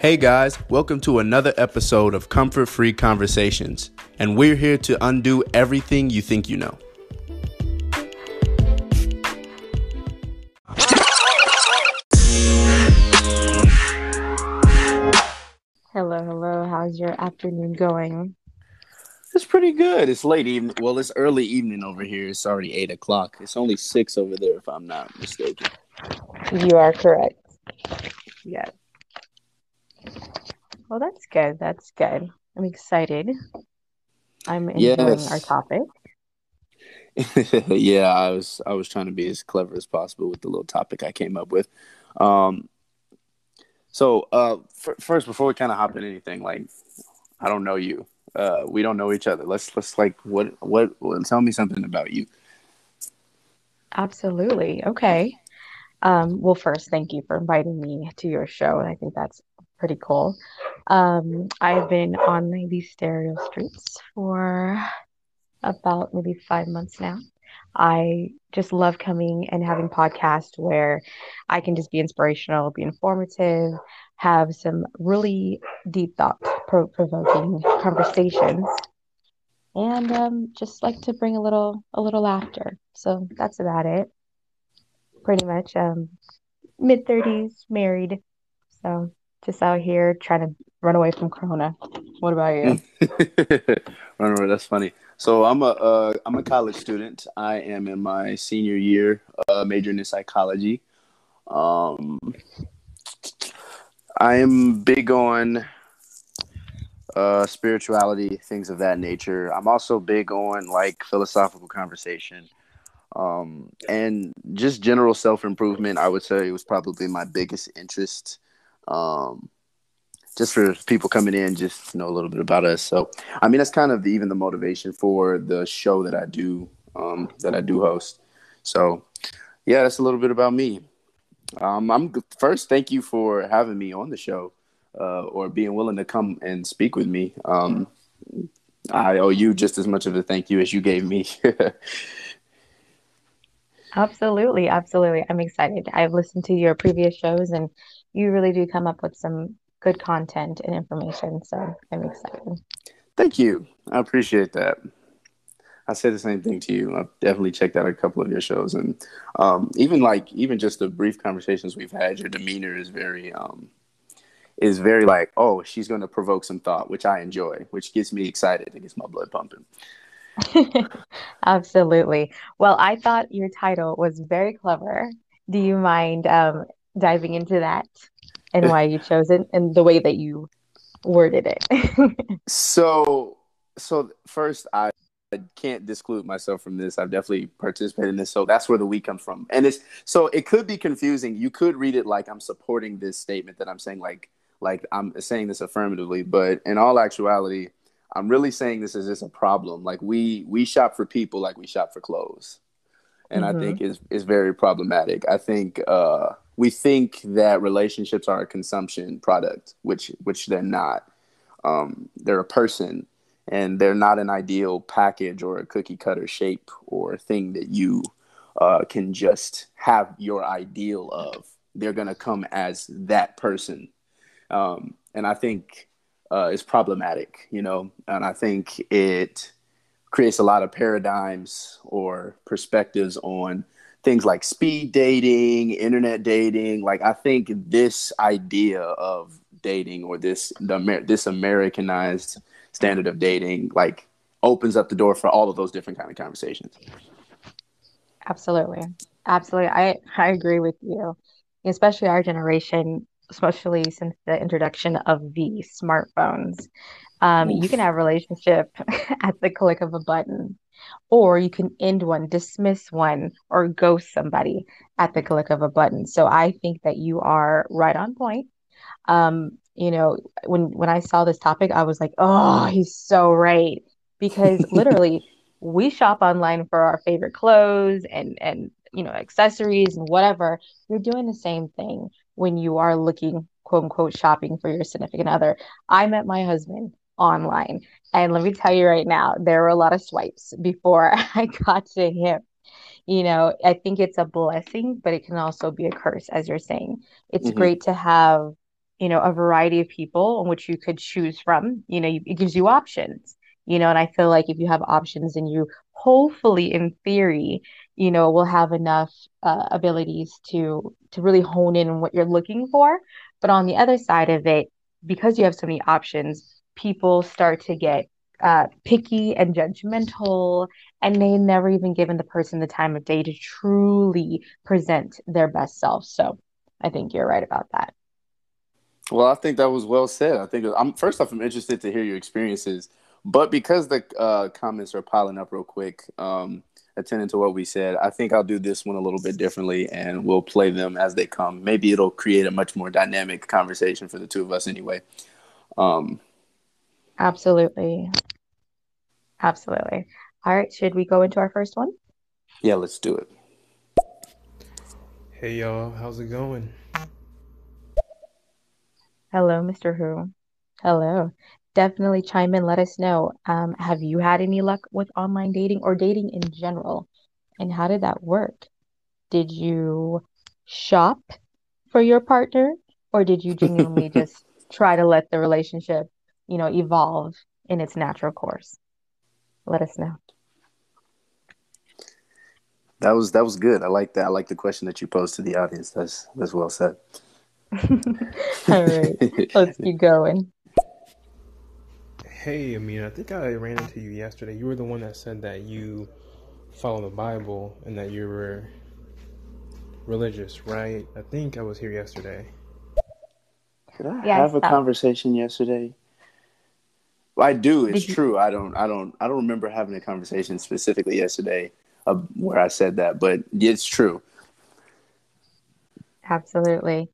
Hey guys, welcome to another episode of Comfort Free Conversations, and we're here to undo everything you think you know. Hello, hello. How's your afternoon going? It's pretty good. It's late evening. Well, it's early evening over here. It's already eight o'clock. It's only six over there, if I'm not mistaken. You are correct. Yes. Well, that's good. That's good. I'm excited. I'm enjoying Yes. our topic. yeah, I was I was trying to be as clever as possible with the little topic I came up with. Um, so uh, f- first, before we kind of hop in anything, like I don't know you. Uh, we don't know each other. Let's let's like what what well, tell me something about you. Absolutely. Okay. Um, well, first, thank you for inviting me to your show. And I think that's pretty cool. Um, I've been on these stereo streets for about maybe five months now. I just love coming and having podcasts where I can just be inspirational, be informative, have some really deep thought provoking conversations, and um, just like to bring a little a little laughter. So that's about it. Pretty much um, mid 30s, married. So just out here trying to run away from Corona. What about you? run away. that's funny. So I'm a uh, I'm a college student. I am in my senior year, uh, majoring in psychology. Um, I am big on uh, spirituality, things of that nature. I'm also big on like philosophical conversation, um, and just general self improvement. I would say it was probably my biggest interest. Um, just for people coming in, just know a little bit about us. So, I mean, that's kind of the, even the motivation for the show that I do, um, that I do host. So, yeah, that's a little bit about me. Um, I'm first. Thank you for having me on the show, uh, or being willing to come and speak with me. Um, I owe you just as much of a thank you as you gave me. Absolutely, absolutely. I'm excited. I've listened to your previous shows and you really do come up with some good content and information. So I'm excited. Thank you. I appreciate that. I say the same thing to you. I've definitely checked out a couple of your shows, and um, even like even just the brief conversations we've had, your demeanor is very um, is very like, oh, she's going to provoke some thought, which I enjoy, which gets me excited. It gets my blood pumping. Absolutely. Well, I thought your title was very clever. Do you mind um, diving into that and why you chose it and the way that you worded it? so, so first, I I can't disclude myself from this. I've definitely participated in this, so that's where the we comes from. And it's so it could be confusing. You could read it like I'm supporting this statement that I'm saying, like like I'm saying this affirmatively, but in all actuality, I'm really saying this is just a problem. Like we we shop for people like we shop for clothes, and mm-hmm. I think is is very problematic. I think uh, we think that relationships are a consumption product, which which they're not. Um, they're a person and they're not an ideal package or a cookie cutter shape or a thing that you uh, can just have your ideal of. They're to come as that person. Um, and I think uh, it's problematic, you know, and I think it creates a lot of paradigms or perspectives on things like speed dating, internet dating. Like, I think this idea of dating or this the this Americanized standard of dating like opens up the door for all of those different kind of conversations. Absolutely. Absolutely. I i agree with you especially our generation especially since the introduction of the smartphones um, you can have a relationship at the click of a button or you can end one dismiss one or ghost somebody at the click of a button so i think that you are right on point um, you know, when when I saw this topic, I was like, oh, he's so right. Because literally we shop online for our favorite clothes and and you know accessories and whatever. You're doing the same thing when you are looking quote unquote shopping for your significant other. I met my husband online. And let me tell you right now, there were a lot of swipes before I got to him. You know, I think it's a blessing, but it can also be a curse, as you're saying. It's mm-hmm. great to have you know, a variety of people in which you could choose from. You know, it gives you options, you know, and I feel like if you have options and you hopefully in theory, you know, will have enough uh, abilities to to really hone in on what you're looking for. But on the other side of it, because you have so many options, people start to get uh, picky and judgmental, and they never even given the person the time of day to truly present their best self. So I think you're right about that. Well, I think that was well said. I think I'm first off, I'm interested to hear your experiences, but because the uh, comments are piling up real quick, um, attending to what we said, I think I'll do this one a little bit differently, and we'll play them as they come. Maybe it'll create a much more dynamic conversation for the two of us, anyway. Um, Absolutely, absolutely. All right, should we go into our first one? Yeah, let's do it. Hey y'all, how's it going? Hello, Mr. Who. Hello. Definitely chime in. Let us know. Um, have you had any luck with online dating or dating in general? And how did that work? Did you shop for your partner or did you genuinely just try to let the relationship, you know, evolve in its natural course? Let us know. That was that was good. I like that. I like the question that you posed to the audience. That's that's well said. All right, let's keep going. Hey, Amina, I think I ran into you yesterday. You were the one that said that you follow the Bible and that you were religious, right? I think I was here yesterday. Did I yes, have a uh, conversation yesterday? Well, I do. It's you... true. I don't. I don't. I don't remember having a conversation specifically yesterday uh, where I said that, but it's true. Absolutely.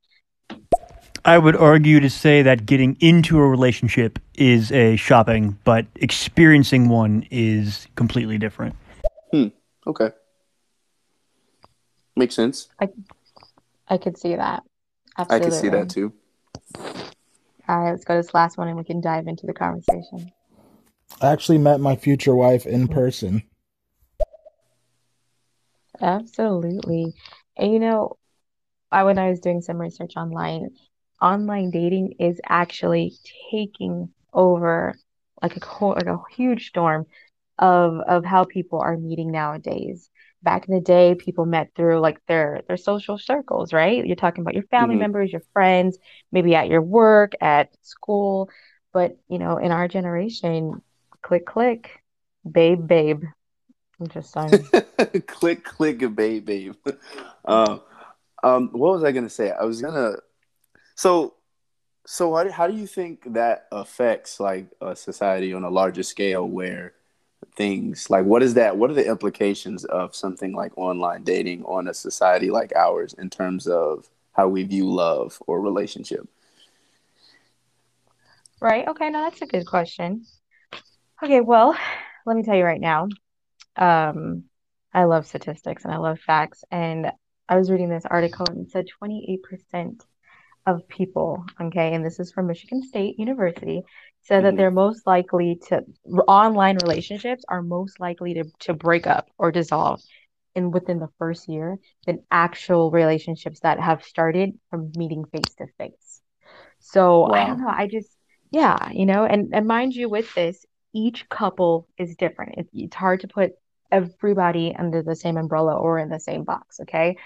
I would argue to say that getting into a relationship is a shopping, but experiencing one is completely different. Hmm. Okay. Makes sense. I I could see that. Absolutely. I could see that too. All right, let's go to this last one and we can dive into the conversation. I actually met my future wife in person. Absolutely. And you know, I when I was doing some research online, online dating is actually taking over like a whole, like a huge storm of of how people are meeting nowadays. Back in the day, people met through like their their social circles, right? You're talking about your family mm-hmm. members, your friends, maybe at your work, at school. But you know, in our generation, click click, babe, babe. I'm just saying. click click, babe, babe. Uh, um, what was I gonna say? I was gonna so, so how do, how do you think that affects like a society on a larger scale where things like what is that? What are the implications of something like online dating on a society like ours in terms of how we view love or relationship? Right. Okay. No, that's a good question. Okay. Well, let me tell you right now. Um, I love statistics and I love facts. And I was reading this article and it said 28% of people, okay, and this is from Michigan State University, said mm-hmm. that they're most likely to online relationships are most likely to, to break up or dissolve in within the first year than actual relationships that have started from meeting face to face. So wow. I don't know. I just yeah, you know, and and mind you, with this, each couple is different. It, it's hard to put everybody under the same umbrella or in the same box, okay?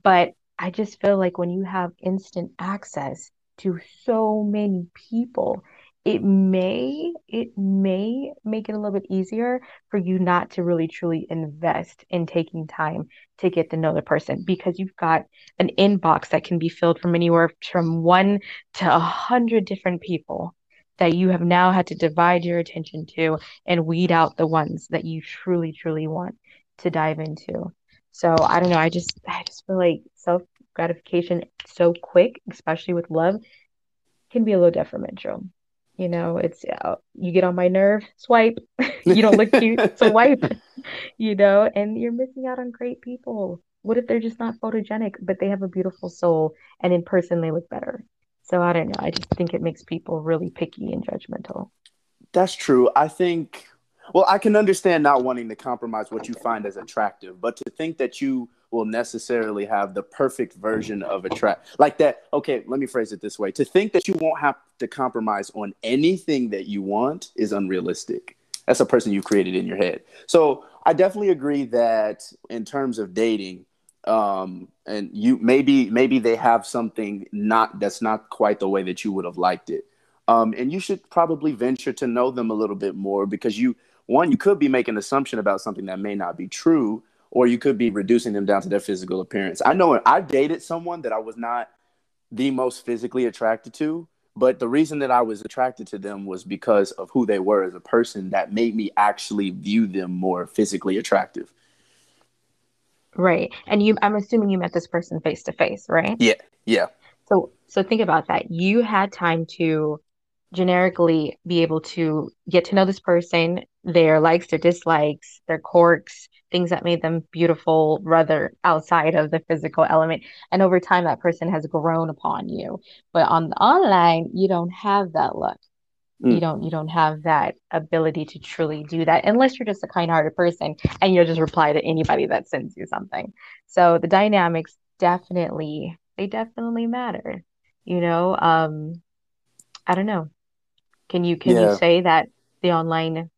But I just feel like when you have instant access to so many people, it may it may make it a little bit easier for you not to really truly invest in taking time to get to know the person because you've got an inbox that can be filled from anywhere from one to a hundred different people that you have now had to divide your attention to and weed out the ones that you truly truly want to dive into so I don't know. I just I just feel like self gratification so quick, especially with love, can be a little detrimental. You know, it's uh, you get on my nerve, swipe. you don't look cute, swipe. You know, and you're missing out on great people. What if they're just not photogenic, but they have a beautiful soul, and in person they look better? So I don't know. I just think it makes people really picky and judgmental. That's true. I think well, I can understand not wanting to compromise what you find as attractive, but to think that you will necessarily have the perfect version of attract like that. Okay, let me phrase it this way: to think that you won't have to compromise on anything that you want is unrealistic. That's a person you created in your head. So I definitely agree that in terms of dating, um, and you maybe maybe they have something not that's not quite the way that you would have liked it. Um, and you should probably venture to know them a little bit more because you one you could be making an assumption about something that may not be true or you could be reducing them down to their physical appearance. I know i dated someone that i was not the most physically attracted to but the reason that i was attracted to them was because of who they were as a person that made me actually view them more physically attractive. Right. And you i'm assuming you met this person face to face right? Yeah. Yeah. So so think about that. You had time to generically be able to get to know this person, their likes, their dislikes, their quirks, things that made them beautiful, rather outside of the physical element. And over time, that person has grown upon you. But on the online, you don't have that look. Mm. You don't you don't have that ability to truly do that unless you're just a kind-hearted person and you'll just reply to anybody that sends you something. So the dynamics definitely they definitely matter. You know, um I don't know. Can you can yeah. you say that the online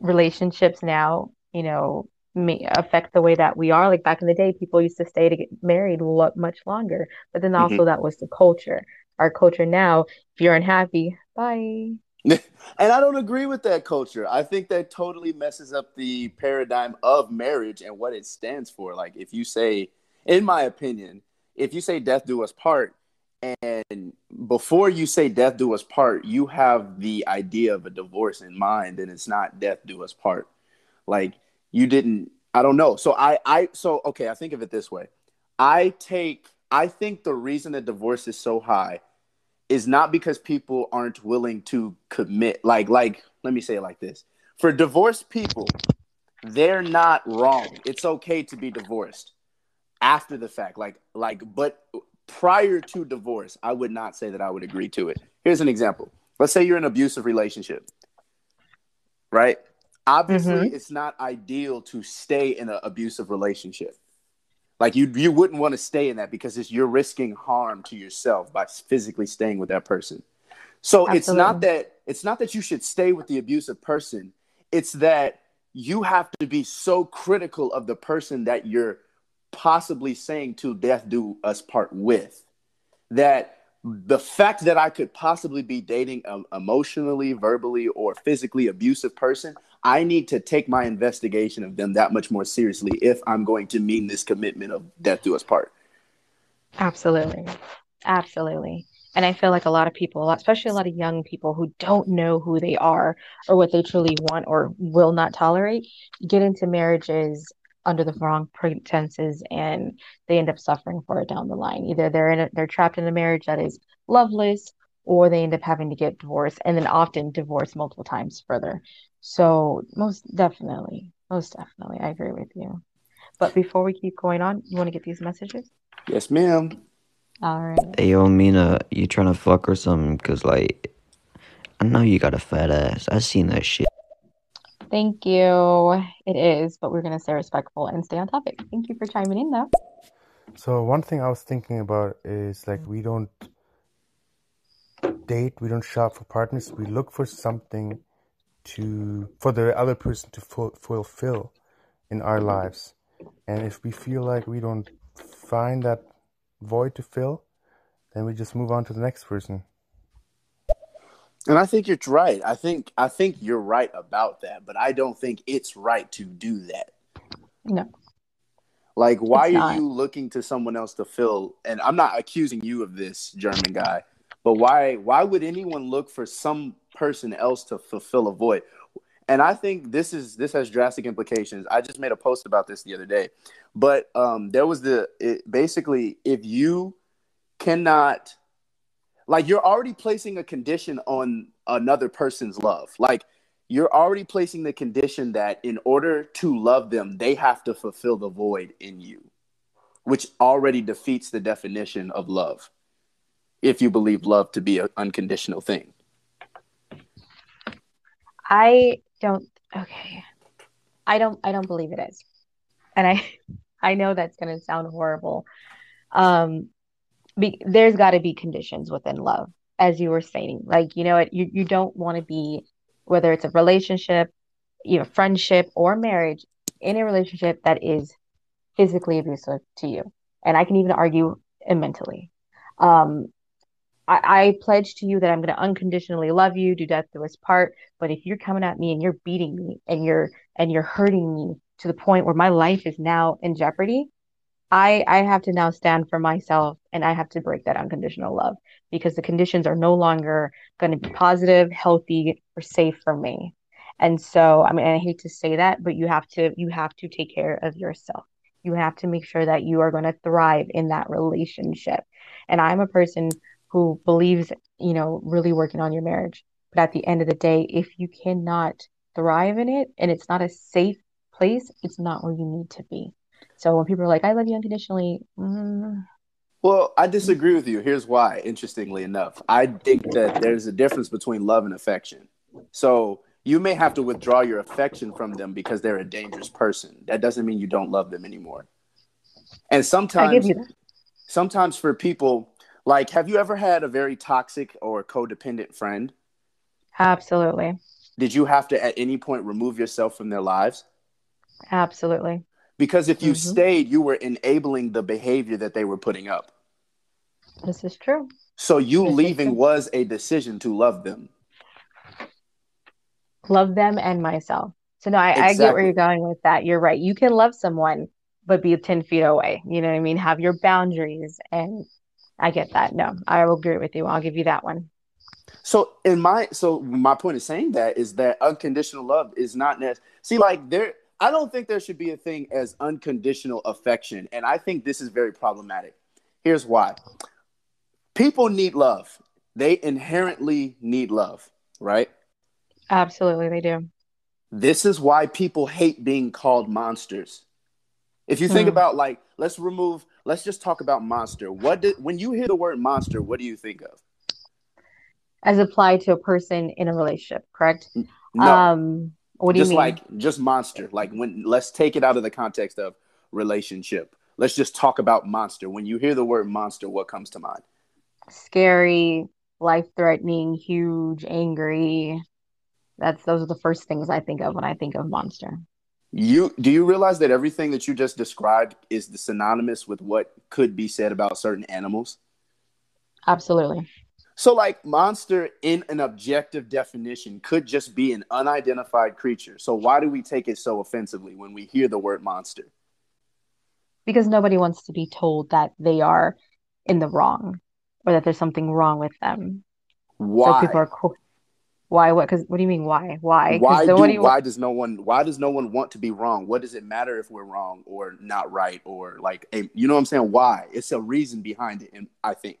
relationships now, you know, may affect the way that we are? Like back in the day, people used to stay to get married lo- much longer, but then also mm-hmm. that was the culture. Our culture now, if you're unhappy, bye. and I don't agree with that culture. I think that totally messes up the paradigm of marriage and what it stands for. Like if you say, in my opinion, if you say death do us part, and before you say death do us part, you have the idea of a divorce in mind, and it's not death do us part. Like you didn't, I don't know. So I, I, so okay, I think of it this way. I take, I think the reason that divorce is so high is not because people aren't willing to commit. Like, like, let me say it like this: for divorced people, they're not wrong. It's okay to be divorced after the fact. Like, like, but prior to divorce, I would not say that I would agree to it. Here's an example. Let's say you're in an abusive relationship, right? Obviously, mm-hmm. it's not ideal to stay in an abusive relationship. Like you, you wouldn't want to stay in that because it's, you're risking harm to yourself by physically staying with that person. So Absolutely. it's not that it's not that you should stay with the abusive person. It's that you have to be so critical of the person that you're possibly saying to death do us part with that the fact that I could possibly be dating an emotionally, verbally, or physically abusive person, I need to take my investigation of them that much more seriously if I'm going to mean this commitment of death do us part. Absolutely. Absolutely. And I feel like a lot of people, especially a lot of young people who don't know who they are or what they truly want or will not tolerate, get into marriages under the wrong pretenses and they end up suffering for it down the line. Either they're in a, they're trapped in a marriage that is loveless or they end up having to get divorced and then often divorced multiple times further. So most definitely, most definitely, I agree with you. But before we keep going on, you want to get these messages? Yes, ma'am. All right. Hey, yo, Mina, you trying to fuck or something? Cause like, I know you got a fat ass. I seen that shit. Thank you. It is, but we're going to stay respectful and stay on topic. Thank you for chiming in, though. So, one thing I was thinking about is like we don't date, we don't shop for partners, we look for something to for the other person to fu- fulfill in our lives. And if we feel like we don't find that void to fill, then we just move on to the next person. And I think you're right. I think I think you're right about that, but I don't think it's right to do that. No. Like why are you looking to someone else to fill and I'm not accusing you of this German guy, but why why would anyone look for some person else to fulfill a void? And I think this is this has drastic implications. I just made a post about this the other day. But um there was the it, basically if you cannot like you're already placing a condition on another person's love. Like you're already placing the condition that in order to love them, they have to fulfill the void in you, which already defeats the definition of love. If you believe love to be an unconditional thing. I don't okay. I don't I don't believe it is. And I I know that's going to sound horrible. Um, be, there's got to be conditions within love, as you were saying. Like, you know, it, you, you don't want to be, whether it's a relationship, you know, friendship or marriage, in a relationship that is physically abusive to you. And I can even argue and mentally. Um, I, I pledge to you that I'm going to unconditionally love you, do death do us part. But if you're coming at me and you're beating me and you're and you're hurting me to the point where my life is now in jeopardy, I I have to now stand for myself and I have to break that unconditional love because the conditions are no longer going to be positive, healthy, or safe for me. And so, I mean, I hate to say that, but you have to you have to take care of yourself. You have to make sure that you are going to thrive in that relationship. And I'm a person who believes, you know, really working on your marriage. But at the end of the day, if you cannot thrive in it and it's not a safe place, it's not where you need to be. So when people are like, I love you unconditionally, mm, well, I disagree with you. Here's why, interestingly enough. I think that there's a difference between love and affection. So you may have to withdraw your affection from them because they're a dangerous person. That doesn't mean you don't love them anymore. And sometimes, sometimes for people, like, have you ever had a very toxic or codependent friend? Absolutely. Did you have to at any point remove yourself from their lives? Absolutely. Because if you mm-hmm. stayed, you were enabling the behavior that they were putting up. This is true. So you this leaving was a decision to love them. Love them and myself. So no, I, exactly. I get where you're going with that. You're right. You can love someone, but be 10 feet away. You know what I mean? Have your boundaries and I get that. No, I will agree with you. I'll give you that one. So in my so my point of saying that is that unconditional love is not necessary. See, like there, I don't think there should be a thing as unconditional affection, and I think this is very problematic. Here's why: people need love. They inherently need love, right? Absolutely, they do. This is why people hate being called monsters. If you think mm. about like, let's remove, let's just talk about monster. What did when you hear the word monster, what do you think of? As applied to a person in a relationship, correct? No. Um, what do just you mean? like just monster. Like when let's take it out of the context of relationship. Let's just talk about monster. When you hear the word monster, what comes to mind? Scary, life-threatening, huge, angry. That's those are the first things I think of when I think of monster. You do you realize that everything that you just described is the synonymous with what could be said about certain animals? Absolutely. So, like, monster in an objective definition could just be an unidentified creature. So, why do we take it so offensively when we hear the word monster? Because nobody wants to be told that they are in the wrong or that there's something wrong with them. Why? So people are why? What? Because what do you mean? Why? Why? Why do, do why does no one? Why does no one want to be wrong? What does it matter if we're wrong or not right or like? A, You know what I'm saying? Why? It's a reason behind it, and I think.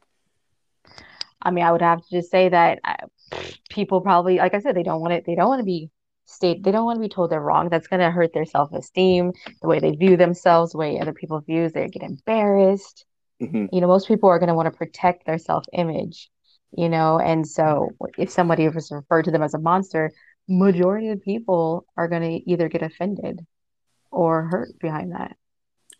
I mean, I would have to just say that uh, people probably, like I said, they don't want it. They don't want to be state. They don't want to be told they're wrong. That's going to hurt their self esteem, the way they view themselves, the way other people views. They get embarrassed. Mm-hmm. You know, most people are going to want to protect their self image you know and so if somebody was referred to them as a monster majority of people are going to either get offended or hurt behind that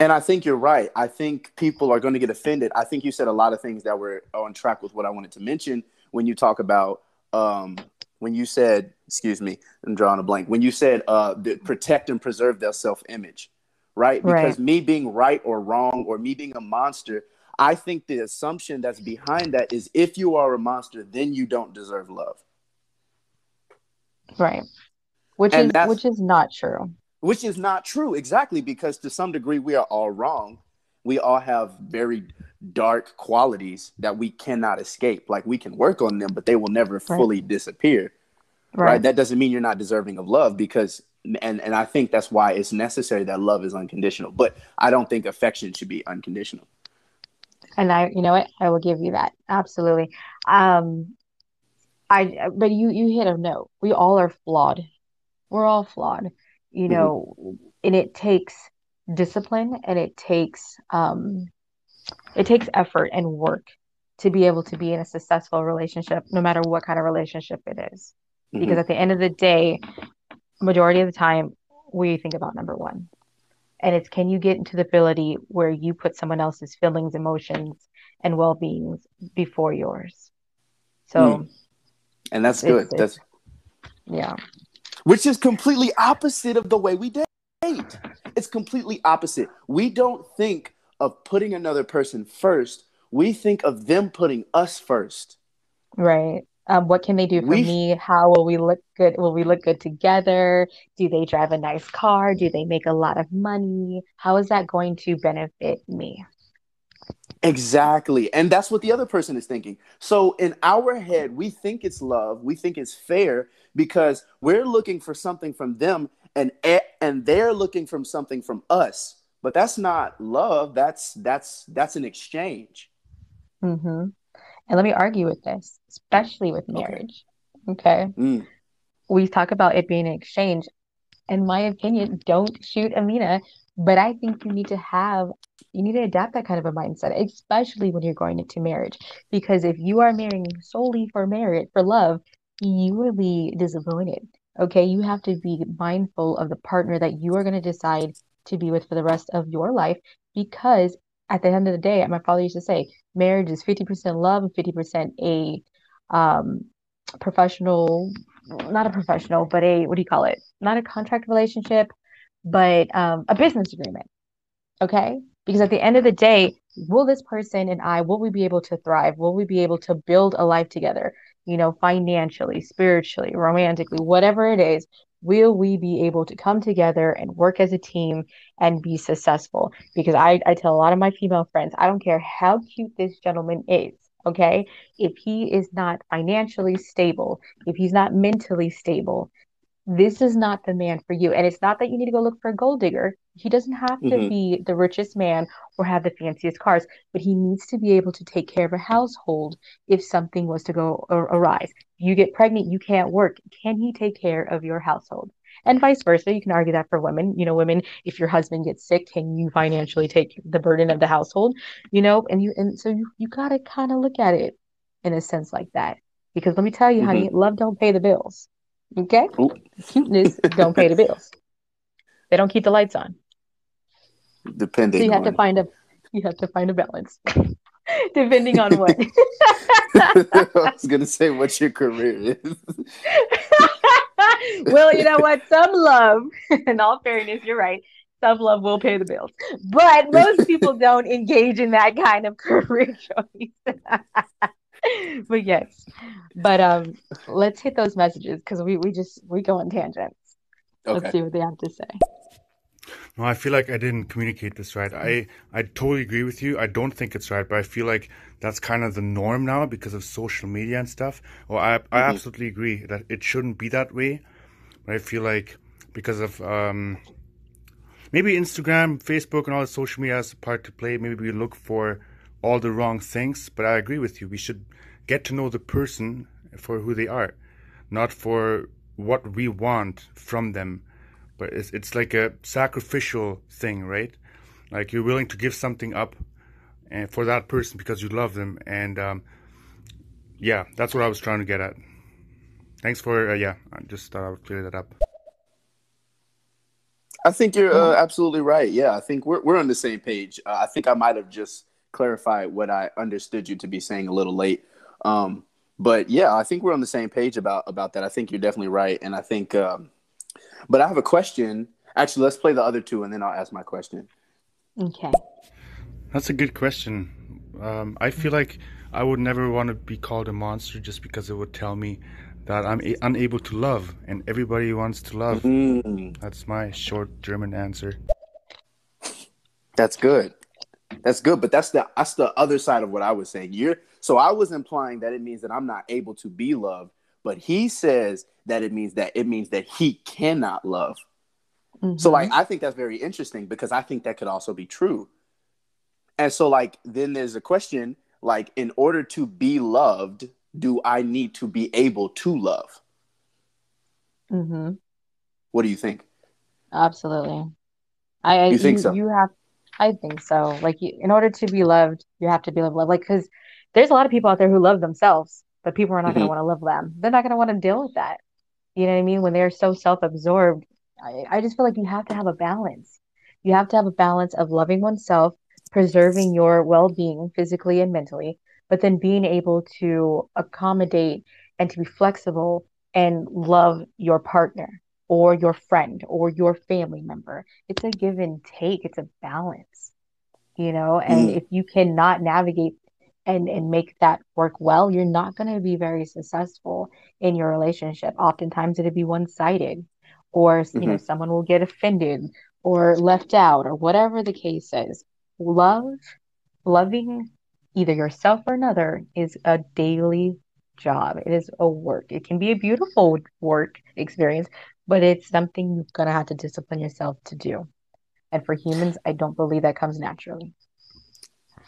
and i think you're right i think people are going to get offended i think you said a lot of things that were on track with what i wanted to mention when you talk about um, when you said excuse me i'm drawing a blank when you said uh, protect and preserve their self-image right because right. me being right or wrong or me being a monster I think the assumption that's behind that is if you are a monster, then you don't deserve love. Right. Which and is which is not true. Which is not true, exactly, because to some degree we are all wrong. We all have very dark qualities that we cannot escape. Like we can work on them, but they will never right. fully disappear. Right. right. That doesn't mean you're not deserving of love because and and I think that's why it's necessary that love is unconditional. But I don't think affection should be unconditional and I, you know what, I will give you that absolutely. Um, I, but you, you hit a note. We all are flawed. We're all flawed, you mm-hmm. know, and it takes discipline and it takes, um, it takes effort and work to be able to be in a successful relationship, no matter what kind of relationship it is. Mm-hmm. Because at the end of the day, majority of the time, we think about number one. And it's can you get into the ability where you put someone else's feelings, emotions, and well beings before yours. So Mm. And that's good. It's- That's yeah. Which is completely opposite of the way we date. It's completely opposite. We don't think of putting another person first. We think of them putting us first. Right. Um, what can they do for We- me? How will we look good? Will we look good together? Do they drive a nice car? Do they make a lot of money? How is that going to benefit me? Exactly. And that's what the other person is thinking. So in our head, we think it's love, we think it's fair because we're looking for something from them and e- and they're looking from something from us. But that's not love, that's that's that's an exchange. hmm And let me argue with this, especially with marriage. Okay. Mm. We talk about it being an exchange. In my opinion, don't shoot Amina, but I think you need to have, you need to adapt that kind of a mindset, especially when you're going into marriage. Because if you are marrying solely for merit, for love, you will be disappointed. Okay. You have to be mindful of the partner that you are going to decide to be with for the rest of your life because at the end of the day, my father used to say, marriage is 50% love and 50% a um professional not a professional but a what do you call it not a contract relationship but um a business agreement okay because at the end of the day will this person and I will we be able to thrive will we be able to build a life together you know financially spiritually romantically whatever it is will we be able to come together and work as a team and be successful? Because I, I tell a lot of my female friends i don't care how cute this gentleman is okay? If he is not financially stable if he's not mentally stable this is not the man for you. And it's not that you need to go look for a gold digger. He doesn't have to Mhm. be the richest man or have the fanciest cars but he needs to be able to take care of a household if something was to go ar- arise. You get pregnant you can't work. Can he take care of your household? And vice versa. You can argue that for women. You know women if your husband gets sick can you financially take the burden of the household? You know and you and so you, you got to kind of look at it in a sense like that. Because let me tell you honey love don't pay the bills okay Ooh. cuteness don't pay the bills they don't keep the lights on so Depending you have to on find a you have to find a balance depending on what I was gonna say what your career is. well, you know what? Some love, in all fairness, you're right. Some love will pay the bills, but most people don't engage in that kind of career choice. but yes, but um, let's hit those messages because we we just we go on tangents. Let's see what they have to say. No, I feel like I didn't communicate this right. I I totally agree with you. I don't think it's right, but I feel like that's kind of the norm now because of social media and stuff. Well, I I absolutely agree that it shouldn't be that way, but I feel like because of um maybe Instagram, Facebook, and all the social media has a part to play. Maybe we look for all the wrong things, but I agree with you. We should get to know the person for who they are, not for what we want from them. But it's it's like a sacrificial thing, right? Like you're willing to give something up, and for that person because you love them, and um, yeah, that's what I was trying to get at. Thanks for uh, yeah. I just thought I would clear that up. I think you're uh, absolutely right. Yeah, I think we're we're on the same page. Uh, I think I might have just clarified what I understood you to be saying a little late. Um, but yeah, I think we're on the same page about about that. I think you're definitely right, and I think. Um, but I have a question. Actually, let's play the other two, and then I'll ask my question. Okay. That's a good question. Um, I feel like I would never want to be called a monster just because it would tell me that I'm a- unable to love, and everybody wants to love. Mm, That's my short German answer. that's good. That's good, but that's the that's the other side of what I was saying. You're so I was implying that it means that I'm not able to be loved, but he says that it means that it means that he cannot love. So Mhm. like I think that's very interesting because I think that could also be true. And so like then there's a question like in order to be loved, do I need to be able to love? Mhm. What do you think? Absolutely. I, You think so? you have I think so. Like you, in order to be loved, you have to be loved. Like because there's a lot of people out there who love themselves, but people are not going to mm-hmm. want to love them. They're not going to want to deal with that. You know what I mean? When they're so self-absorbed, I, I just feel like you have to have a balance. You have to have a balance of loving oneself, preserving your well-being physically and mentally, but then being able to accommodate and to be flexible and love your partner or your friend or your family member. It's a give and take, it's a balance, you know, and Mm. if you cannot navigate and and make that work well, you're not going to be very successful in your relationship. Oftentimes it'll be one-sided or you know Mhm. someone will get offended or left out or whatever the case is. Love, loving either yourself or another is a daily job. It is a work. It can be a beautiful work experience, but it's something you're gonna have to discipline yourself to do. And for humans, I don't believe that comes naturally.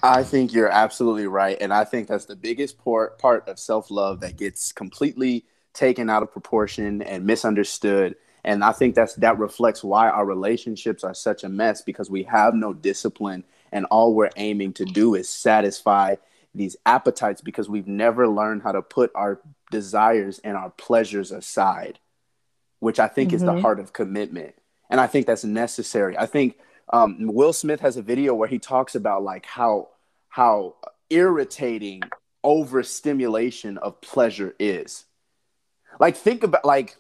I think you're absolutely right. And I think that's the biggest part, part of self love that gets completely taken out of proportion and misunderstood. And I think that's that reflects why our relationships are such a mess because we have no discipline and all we're aiming to do is satisfy these appetites because we've never learned how to put our desires and our pleasures aside, which I think is the hmm heart of commitment. And I think that's necessary. I think um, Will Smith has a video where he talks about like how how irritating overstimulation of pleasure is. Like think about like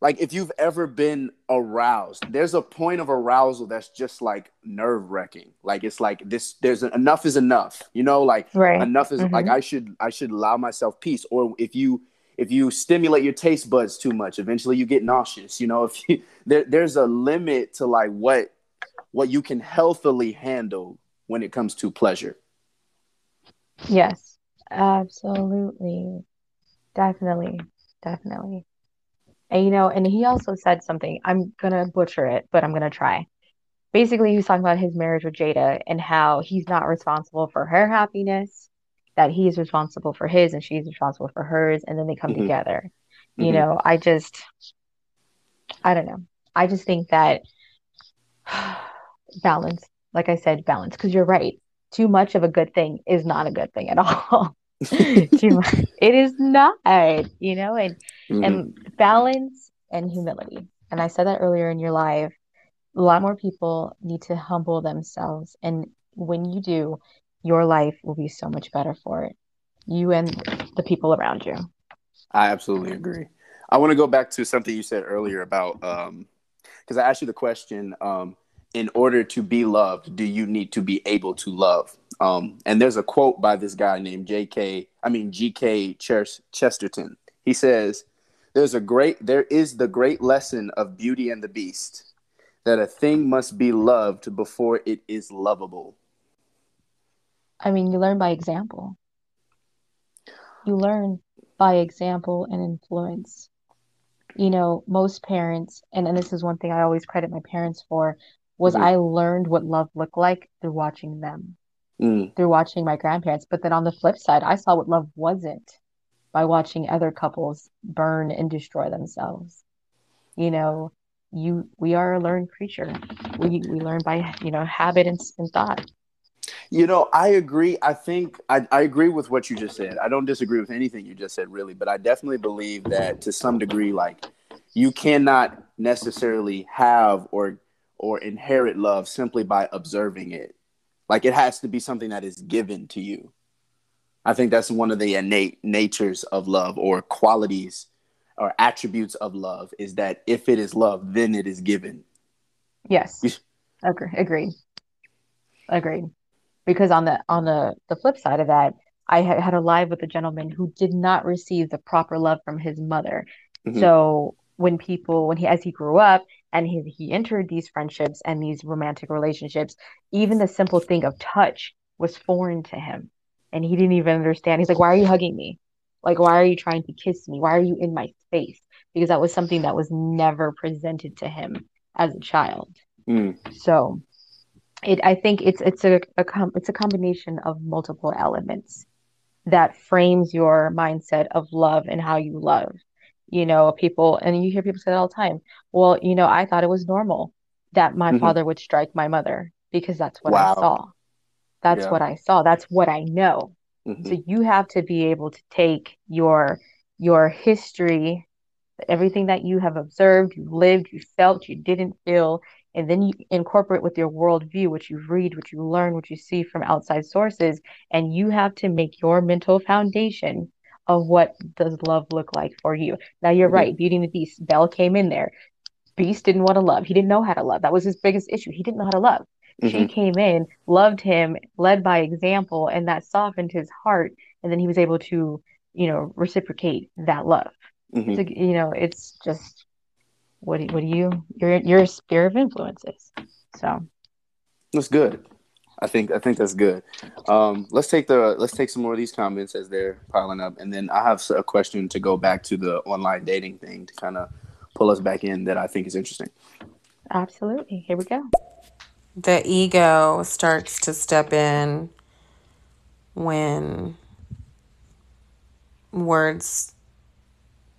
like if you've ever been aroused, there's a point of arousal that's just like nerve wracking. Like it's like this there's a, enough is enough. You know, like Right. enough is like hmm I should I should allow myself peace. Or if you if you stimulate your taste buds too much, eventually you get nauseous. You know, if you, there there's a limit to like what what you can healthily handle when it comes to pleasure. Yes, absolutely. Definitely. Definitely. And you know, and he also said something, I'm gonna butcher it, but I'm gonna try. Basically, he was talking about his marriage with Jada and how he's not responsible for her happiness, that he's responsible for his and she's responsible for hers, and then they come hmm together. You hmm know, I just, I don't know. I just think that balance, like I said, balance, because you're right. Too much of a good thing is not a good thing at all. Too much, it is not, you know, and hmm and balance and humility. And I said that earlier in your live. A lot more people need to humble themselves, and when you do, your life will be so much better for it. You and the people around you. I absolutely agree. I want to go back to something you said earlier about um because I asked you the question um in order to be loved, do you need to be able to love? Um and there's a quote by this guy named J.K. I mean G.K. Ches- Chesterton. He says, "There's a great there is the great lesson of Beauty and the Beast that a thing must be loved before it is lovable." I mean, you learn by example. You learn by example and influence. You know, most parents, and, and this is one thing I always credit my parents for, was hmm I learned what love looked like through watching them, Mm, through watching my grandparents. But then on the flip side, I saw what love wasn't by watching other couples burn and destroy themselves. You know, you we are a learned creature. We we learn by, you know, habit and, and thought. You know, I agree. I think I, I agree with what you just said. I don't disagree with anything you just said, really, but I definitely believe that to some degree, like you cannot necessarily have or or inherit love simply by observing it. Like it has to be something that is given to you. I think that's one of the innate natures of love or qualities or attributes of love is that if it is love, then it is given. Yes. Agree, agreed. Agreed. Because on the on the the flip side of that, I had, had a live with a gentleman who did not receive the proper love from his mother. Mhm. So when people when he as he grew up and he he entered these friendships and these romantic relationships, even the simple thing of touch was foreign to him. And he didn't even understand. He's like, "Why are you hugging me? Like, why are you trying to kiss me? Why are you in my face?" Because that was something that was never presented to him as a child. Mm, So it I think it's it's a, a com it's a combination of multiple elements that frames your mindset of love and how you love. You know, people and you hear people say it all the time. Well, you know, I thought it was normal that my mhm. father would strike my mother because that's what I saw. That's Yeah. what I saw. That's what I know. Mhm. So you have to be able to take your your history, everything that you have observed, you lived, you felt, you didn't feel, and then you incorporate with your worldview, what you read, what you learn, what you see from outside sources, and you have to make your mental foundation of what does love look like for you. Now you're mm-hmm. right, Beauty and the Beast. Belle came in there. Beast didn't want to love. He didn't know how to love. That was his biggest issue. He didn't know how to love. Mm-hmm. She came in, loved him, led by example, and that softened his heart. And then he was able to, you know, reciprocate that love. Mm-hmm. So, you know, it's just what do, what do you your your sphere of influences. So that's good. I think I think that's good. Um, let's take the let's take some more of these comments as they're piling up, and then I have a question to go back to the online dating thing to kind of pull us back in that I think is interesting. Absolutely. Here we go. The ego starts to step in when words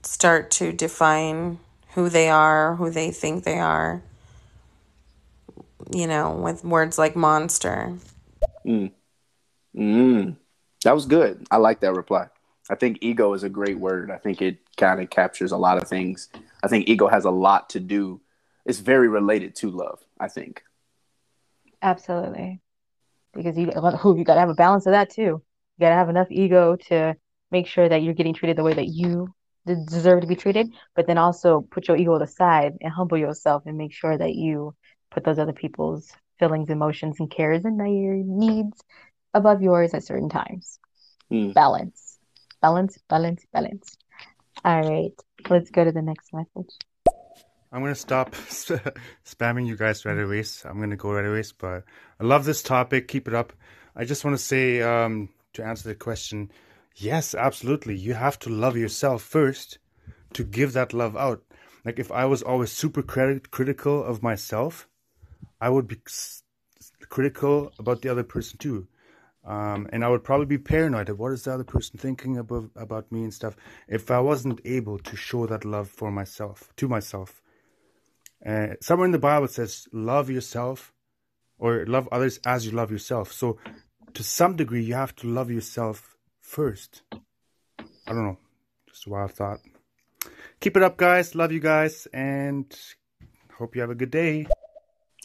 start to define who they are, who they think they are. You know, with words like monster. Mm. Mm. That was good. I like that reply. I think ego is a great word. I think it kind of captures a lot of things. I think ego has a lot to do. It's very related to love, I think. Absolutely. Because you who you got to have a balance of that too. You got to have enough ego to make sure that you're getting treated the way that you deserve to be treated, but then also put your ego aside and humble yourself and make sure that you put those other people's feelings, emotions, and cares and their needs above yours at certain times. Mm. Balance, balance, balance, balance. All right, let's go to the next message. I'm gonna stop spamming you guys right away. I'm gonna go right away. But I love this topic. Keep it up. I just want to say um, to answer the question Yes, absolutely. You have to love yourself first to give that love out. Like if I was always super crit- critical of myself, I would be critical about the other person too. Um, and I would probably be paranoid of what is the other person thinking about about me and stuff if I wasn't able to show that love for myself to myself. Uh, somewhere in the Bible says, "Love yourself," or "Love others as you love yourself." So, to some degree, you have to love yourself first. I don't know. Just a wild thought. Keep it up, guys. Love you guys, and hope you have a good day.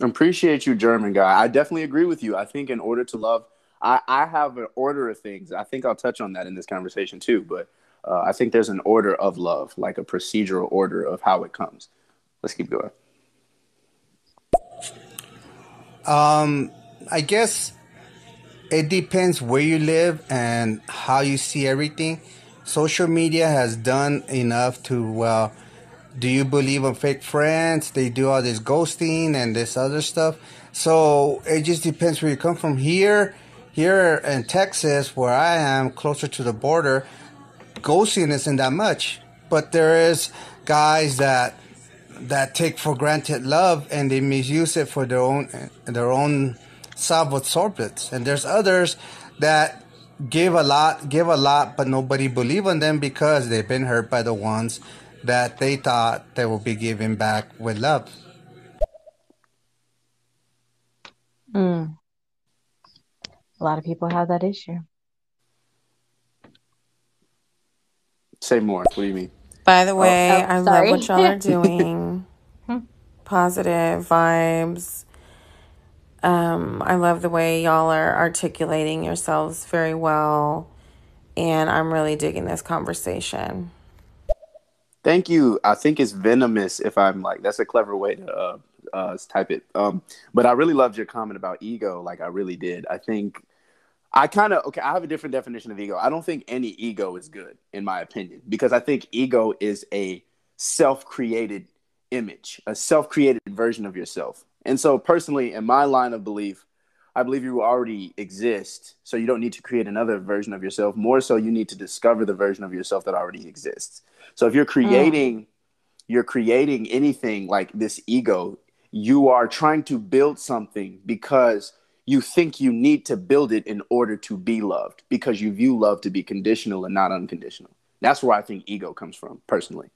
Appreciate you, German guy. I definitely agree with you. I think in order to love, I, I have an order of things. I think I'll touch on that in this conversation too. But uh, I think there's an order of love, like a procedural order of how it comes. Let's keep going. Um, I guess it depends where you live and how you see everything. Social media has done enough to, well, do you believe in fake friends? They do all this ghosting and this other stuff. So it just depends where you come from. Here, here in Texas, where I am, closer to the border, ghosting isn't that much. But there is guys that that take for granted love and they misuse it for their own their own self-absorbed and there's others that give a lot give a lot but nobody believe in them because they've been hurt by the ones that they thought they will be giving back with love. Mm. a lot of people have that issue. Say more. What do you mean? By the way oh, oh, i love what y'all are doing. Hmm. positive vibes um, I love the way y'all are articulating yourselves very well, and I'm really digging this conversation. Thank you. I think it's venomous. If I'm like, that's a clever way to uh, uh, type it. Um, but I really loved your comment about ego. Like I really did. I think I kind of okay. I have a different definition of ego. I don't think any ego is good, in my opinion, because I think ego is a self-created image, a self-created version of yourself. And so, personally, in my line of belief, I believe you already exist. So you don't need to create another version of yourself. More so, you need to discover the version of yourself that already exists. So if you're creating, mm. you're creating anything like this ego, you are trying to build something because you think you need to build it in order to be loved because you view love to be conditional and not unconditional. That's where I think ego comes from, personally.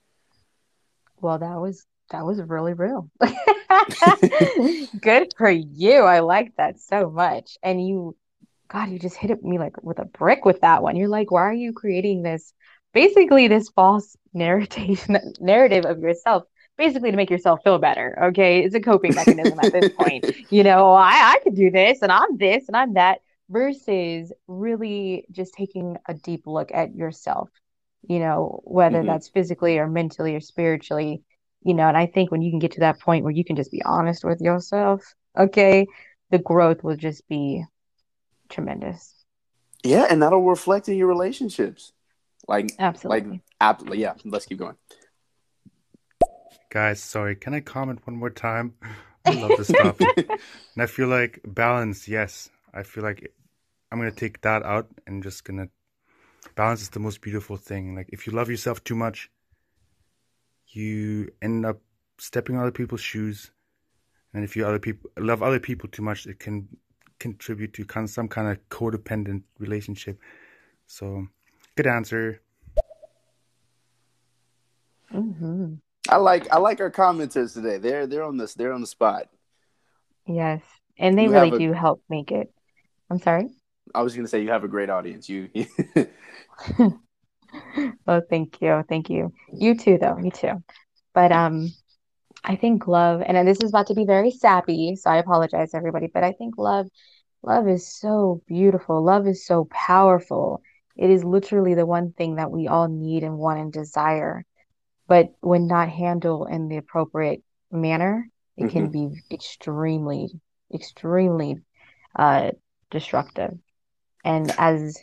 Well, that was that was really real. Good for you. I like that so much. And you, God, you just hit me like with a brick with that one. You're like, why are you creating this, basically this false narrative narrative of yourself basically to make yourself feel better. Okay. It's a coping mechanism at this point. You know, I, I could do this and I'm this and I'm that versus really just taking a deep look at yourself, you know, whether mm-hmm. that's physically or mentally or spiritually, you know, and I think when you can get to that point where you can just be honest with yourself, okay, the growth will just be tremendous. Yeah, and that'll reflect in your relationships. Like absolutely. Like absolutely. Yeah, let's keep going. Guys, sorry, can I comment one more time? I love this topic. and I feel like balance, yes. I feel like I'm gonna take that out and just gonna balance is the most beautiful thing. Like if you love yourself too much, you end up stepping on other people's shoes, and if you other people love other people too much, it can contribute to kind of some kind of codependent relationship. So, good answer. Mm-hmm. I like I like our commenters today. They're they're on this they're on the spot. Yes, and they you really a, do help make it. I'm sorry. I was going to say you have a great audience. You. oh, thank you, thank you. You too, though. You too. But um, I think love, and this is about to be very sappy, so I apologize, everybody. But I think love, love is so beautiful. Love is so powerful. It is literally the one thing that we all need and want and desire. But when not handled in the appropriate manner, it mm-hmm. can be extremely, extremely uh, destructive. And as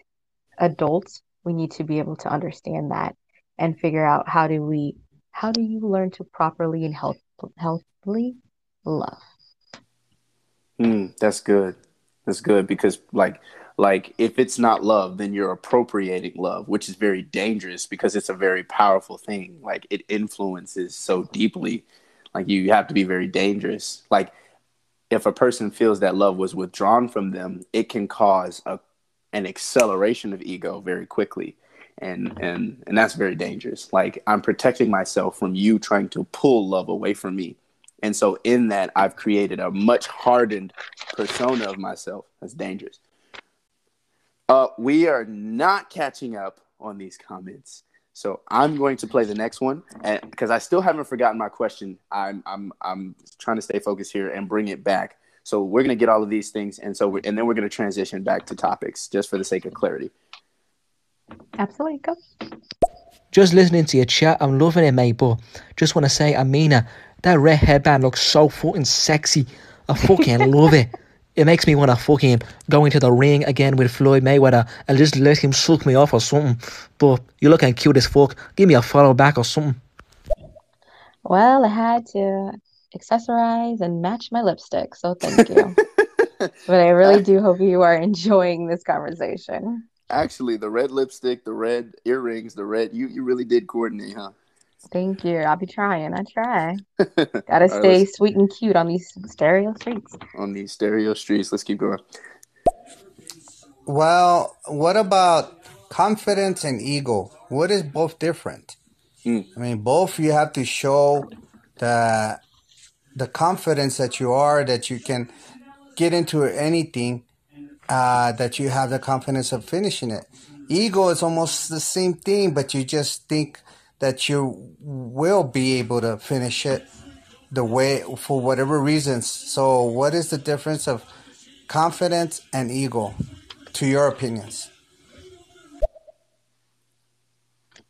adults, we need to be able to understand that and figure out how do we how do you learn to properly and health, healthily love. Mm, that's good. That's good because like like if it's not love, then you're appropriating love, which is very dangerous because it's a very powerful thing. Like it influences so deeply. Like you have to be very dangerous. Like if a person feels that love was withdrawn from them, it can cause a an acceleration of ego very quickly. And and and that's very dangerous. Like I'm protecting myself from you trying to pull love away from me. And so in that I've created a much hardened persona of myself. That's dangerous. Uh, we are not catching up on these comments. So I'm going to play the next one, and because I still haven't forgotten my question, I'm I'm I'm trying to stay focused here and bring it back. So we're gonna get all of these things, and so and then we're gonna transition back to topics just for the sake of clarity. Absolutely, go. Just listening to your chat, I'm loving it, mate. But just want to say, Amina, that red headband looks so fucking sexy. I fucking love it. It makes me want to fucking go into the ring again with Floyd Mayweather and just let him suck me off or something. But you're looking cute as fuck. Give me a follow back or something. Well, I had to accessorize and match my lipstick, so thank you. but I really do hope you are enjoying this conversation. Actually, the red lipstick, the red earrings, the red you you really did coordinate, huh? Thank you. I'll be trying. I try. Gotta stay right, sweet and cute on these stereo streets. On these stereo streets. Let's keep going. Well, what about confidence and ego? What is both different? Mm. I mean, both you have to show the the confidence that you are that you can get into anything, uh, that you have the confidence of finishing it. Ego is almost the same thing, but you just think that you will be able to finish it the way for whatever reasons. So, what is the difference of confidence and ego, to your opinions?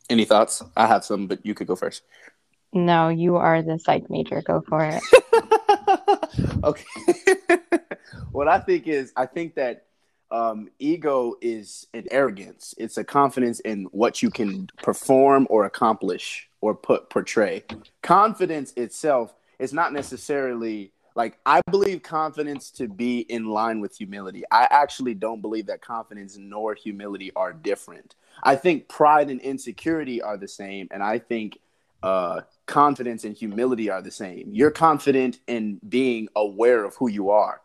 Any thoughts? I have some, but you could go first. No, you are the psych major. Go for it. okay. what I think is, I think that um, ego is an arrogance. It's a confidence in what you can perform or accomplish or put portray. Confidence itself is not necessarily like I believe confidence to be in line with humility. I actually don't believe that confidence nor humility are different. I think pride and insecurity are the same, and I think uh, confidence and humility are the same. You're confident in being aware of who you are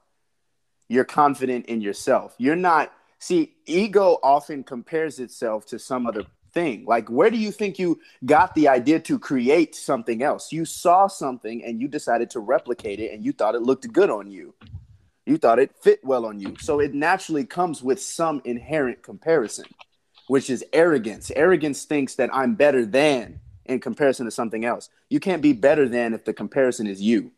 you're confident in yourself. You're not, see, ego often compares itself to some other thing. Like, where do you think you got the idea to create something else? You saw something and you decided to replicate it and you thought it looked good on you. You thought it fit well on you. So it naturally comes with some inherent comparison, which is arrogance. Arrogance thinks that I'm better than in comparison to something else. You can't be better than if the comparison is you,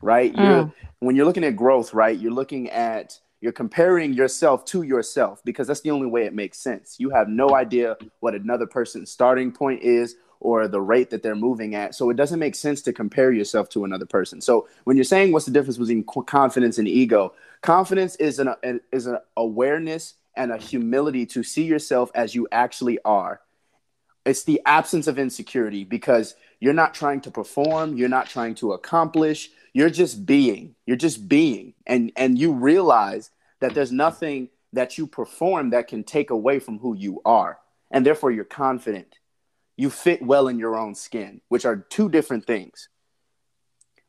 right? Mm. You're, when you're looking at growth, right? You're looking at you're comparing yourself to yourself because that's the only way it makes sense. You have no idea what another person's starting point is or the rate that they're moving at. So it doesn't make sense to compare yourself to another person. So when you're saying what's the difference between confidence and ego, confidence is an, is an awareness and a humility to see yourself as you actually are. It's the absence of insecurity because you're not trying to perform, you're not trying to accomplish, you're just being. You're just being. And and you realize that there's nothing that you perform that can take away from who you are. And therefore you're confident you fit well in your own skin, which are two different things.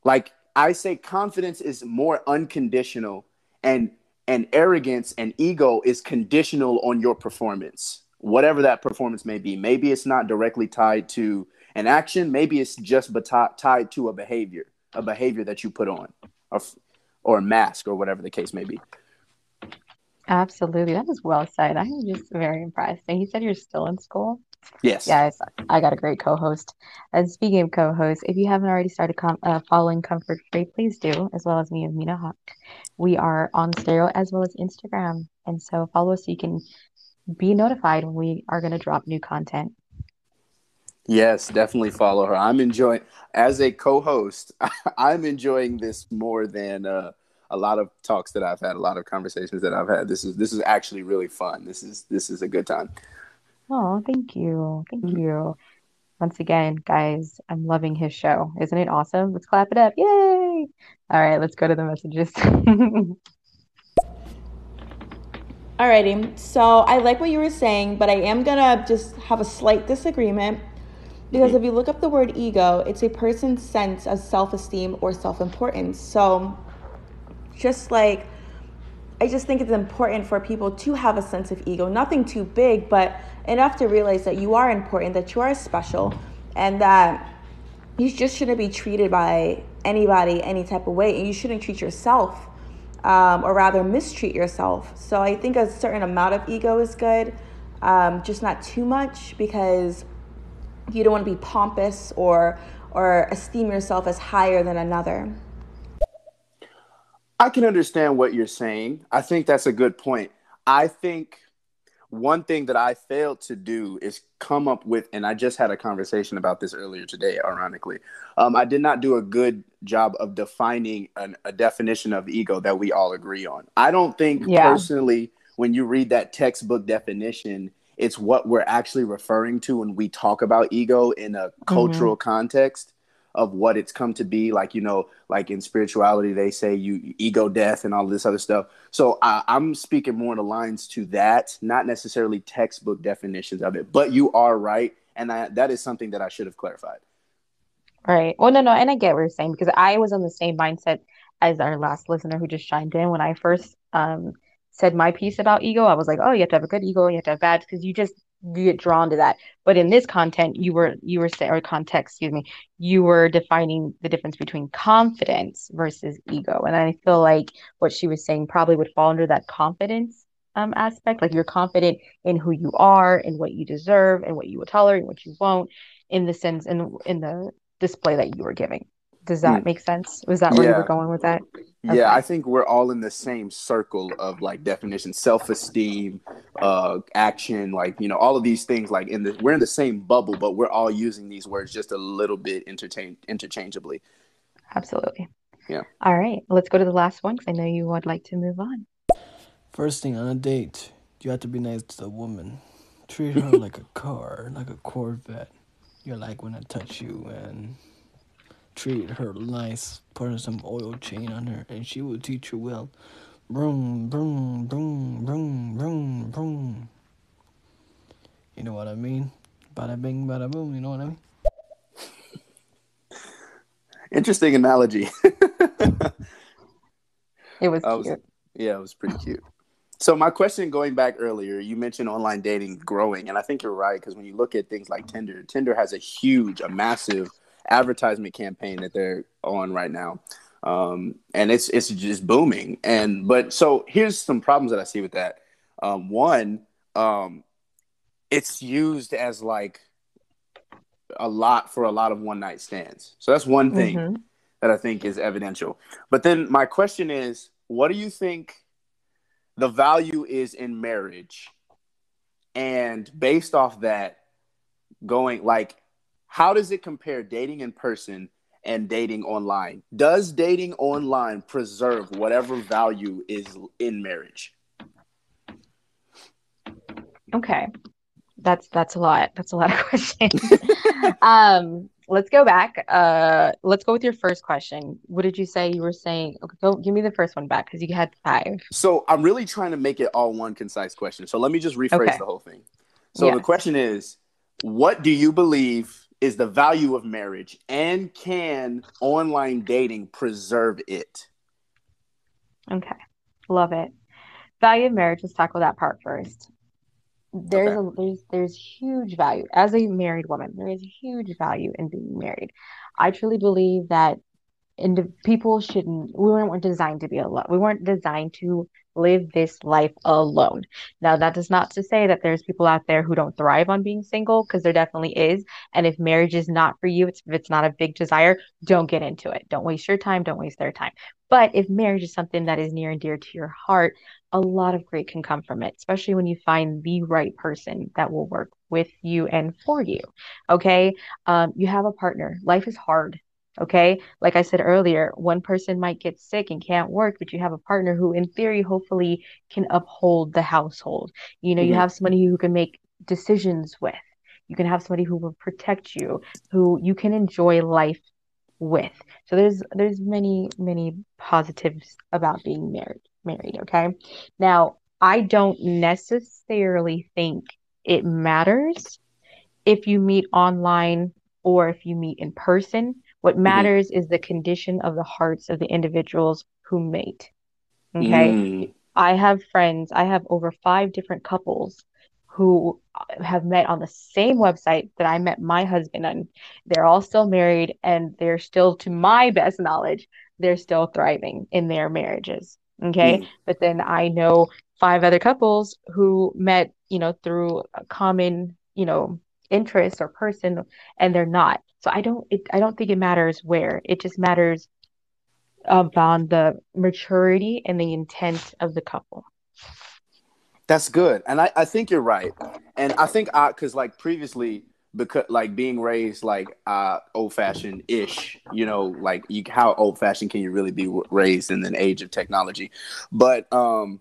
Like I say confidence is more unconditional and and arrogance and ego is conditional on your performance. Whatever that performance may be. Maybe it's not directly tied to an action, maybe it's just tied to a behavior, a behavior that you put on or or a mask or whatever the case may be. Absolutely. That was well said. I am just very impressed. And you said you're still in school? Yes. Yes, I got a great co-host. And speaking of co-hosts, if you haven't already started com- uh, following Comfort Free, please do, as well as me and Mina Hawk. We are on Stereo as well as Instagram, and so follow us so you can be notified when we are going to drop new content. Yes, definitely follow her. I'm enjoying as a co-host. I'm enjoying this more than uh, a lot of talks that I've had, a lot of conversations that I've had. This is this is actually really fun. This is this is a good time. Oh, thank you. Thank mm-hmm. you. Once again, guys, I'm loving his show. Isn't it awesome? Let's clap it up. Yay! All right, let's go to the messages. Alrighty, so I like what you were saying, but I am gonna just have a slight disagreement because if you look up the word ego, it's a person's sense of self esteem or self importance. So, just like I just think it's important for people to have a sense of ego, nothing too big, but enough to realize that you are important, that you are special, and that you just shouldn't be treated by anybody any type of way, and you shouldn't treat yourself, um, or rather mistreat yourself. So I think a certain amount of ego is good, um, just not too much, because you don't want to be pompous or or esteem yourself as higher than another. I can understand what you're saying. I think that's a good point. I think one thing that I failed to do is come up with, and I just had a conversation about this earlier today, ironically. Um, I did not do a good job of defining an, a definition of ego that we all agree on. I don't think yeah. personally, when you read that textbook definition, it's what we're actually referring to when we talk about ego in a mm-hmm. cultural mm-hmm. context of what it's come to be like you know like in spirituality they say you ego death and all this other stuff. So I, i'm speaking more in the lines to that not necessarily textbook definitions of it but you are right. And I, that is something that i should have clarified. Right. Well no no and i get what you're saying because i was on the same mindset as our last listener who just chimed in. When i first um said my piece about ego i was like oh you have to have a good ego you have to have bad because you just you get drawn to that. But in this content, you were you were or context, excuse me, you were defining the difference between confidence versus ego. And I feel like what she was saying probably would fall under that confidence um, aspect. Like you're confident in who you are and what you deserve and what you will tolerate and what you won't, in the sense in in the display that you were giving. Does that mm. make sense? Was that where yeah. you were going with that? Okay. Yeah, I think we're all in the same circle of like definition, self-esteem, uh, action, like you know, all of these things. Like in the, we're in the same bubble, but we're all using these words just a little bit interchange interchangeably. Absolutely. Yeah. All right, let's go to the last one because I know you would like to move on. First thing on a date, you have to be nice to the woman. Treat her like a car, like a Corvette. You're like when I touch you and treat her nice, put some oil chain on her, and she will teach you well. Broom, broom, broom, broom, broom, broom. You know what I mean? Bada bing, bada boom. You know what I mean? Interesting analogy. it was, was cute. Yeah, it was pretty cute. So my question going back earlier, you mentioned online dating growing, and I think you're right because when you look at things like Tinder, Tinder has a huge, a massive advertisement campaign that they're on right now. Um, and it's it's just booming. And but so here's some problems that I see with that. Um, one, um, it's used as like a lot for a lot of one night stands. So that's one thing mm-hmm. that I think is evidential. But then my question is, what do you think the value is in marriage? And based off that, going like, how does it compare dating in person and dating online? Does dating online preserve whatever value is in marriage? Okay. That's that's a lot. That's a lot of questions. um, let's go back. Uh, let's go with your first question. What did you say you were saying? Okay, go give me the first one back because you had five. So I'm really trying to make it all one concise question. So let me just rephrase okay. the whole thing. So yes. the question is, what do you believe is the value of marriage, and can online dating preserve it? Okay, love it. Value of marriage. Let's tackle that part first there's okay. a there's there's huge value as a married woman there is huge value in being married i truly believe that and people shouldn't we weren't designed to be alone we weren't designed to live this life alone now that is not to say that there's people out there who don't thrive on being single because there definitely is and if marriage is not for you it's, if it's not a big desire don't get into it don't waste your time don't waste their time but if marriage is something that is near and dear to your heart a lot of great can come from it, especially when you find the right person that will work with you and for you. Okay. Um, you have a partner. Life is hard. Okay. Like I said earlier, one person might get sick and can't work, but you have a partner who, in theory, hopefully can uphold the household. You know, mm-hmm. you have somebody who can make decisions with. You can have somebody who will protect you, who you can enjoy life with. So there's there's many many positives about being married married. Okay. Now, I don't necessarily think it matters if you meet online or if you meet in person. What mm-hmm. matters mm-hmm. is the condition of the hearts of the individuals who mate. Okay. Mm. I have friends, I have over five different couples who have met on the same website that I met my husband on. They're all still married and they're still, to my best knowledge, they're still thriving in their marriages. Okay. Mm. But then I know five other couples who met, you know, through a common, you know, interest or person and they're not. So I don't it, I don't think it matters where. It just matters about the maturity and the intent of the couple. That's good. And I, I think you're right. And I think I cause like previously because like being raised like uh old fashioned ish you know like you how old fashioned can you really be raised in an age of technology but um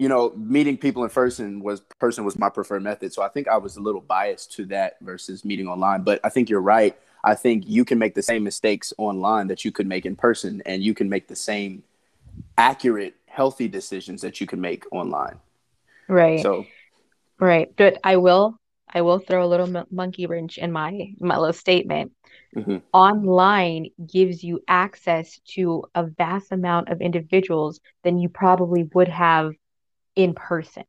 you know meeting people in person was person was my preferred method. So i think i was a little biased to that versus meeting online. But i think you're right. I think you can make the same mistakes online that you could make in person and you can make the same accurate healthy decisions that you can make online. Right. So right. But i will I will throw a little monkey wrench in my my little statement. Mm-hmm. Online gives you access to a vast amount of individuals than you probably would have in person.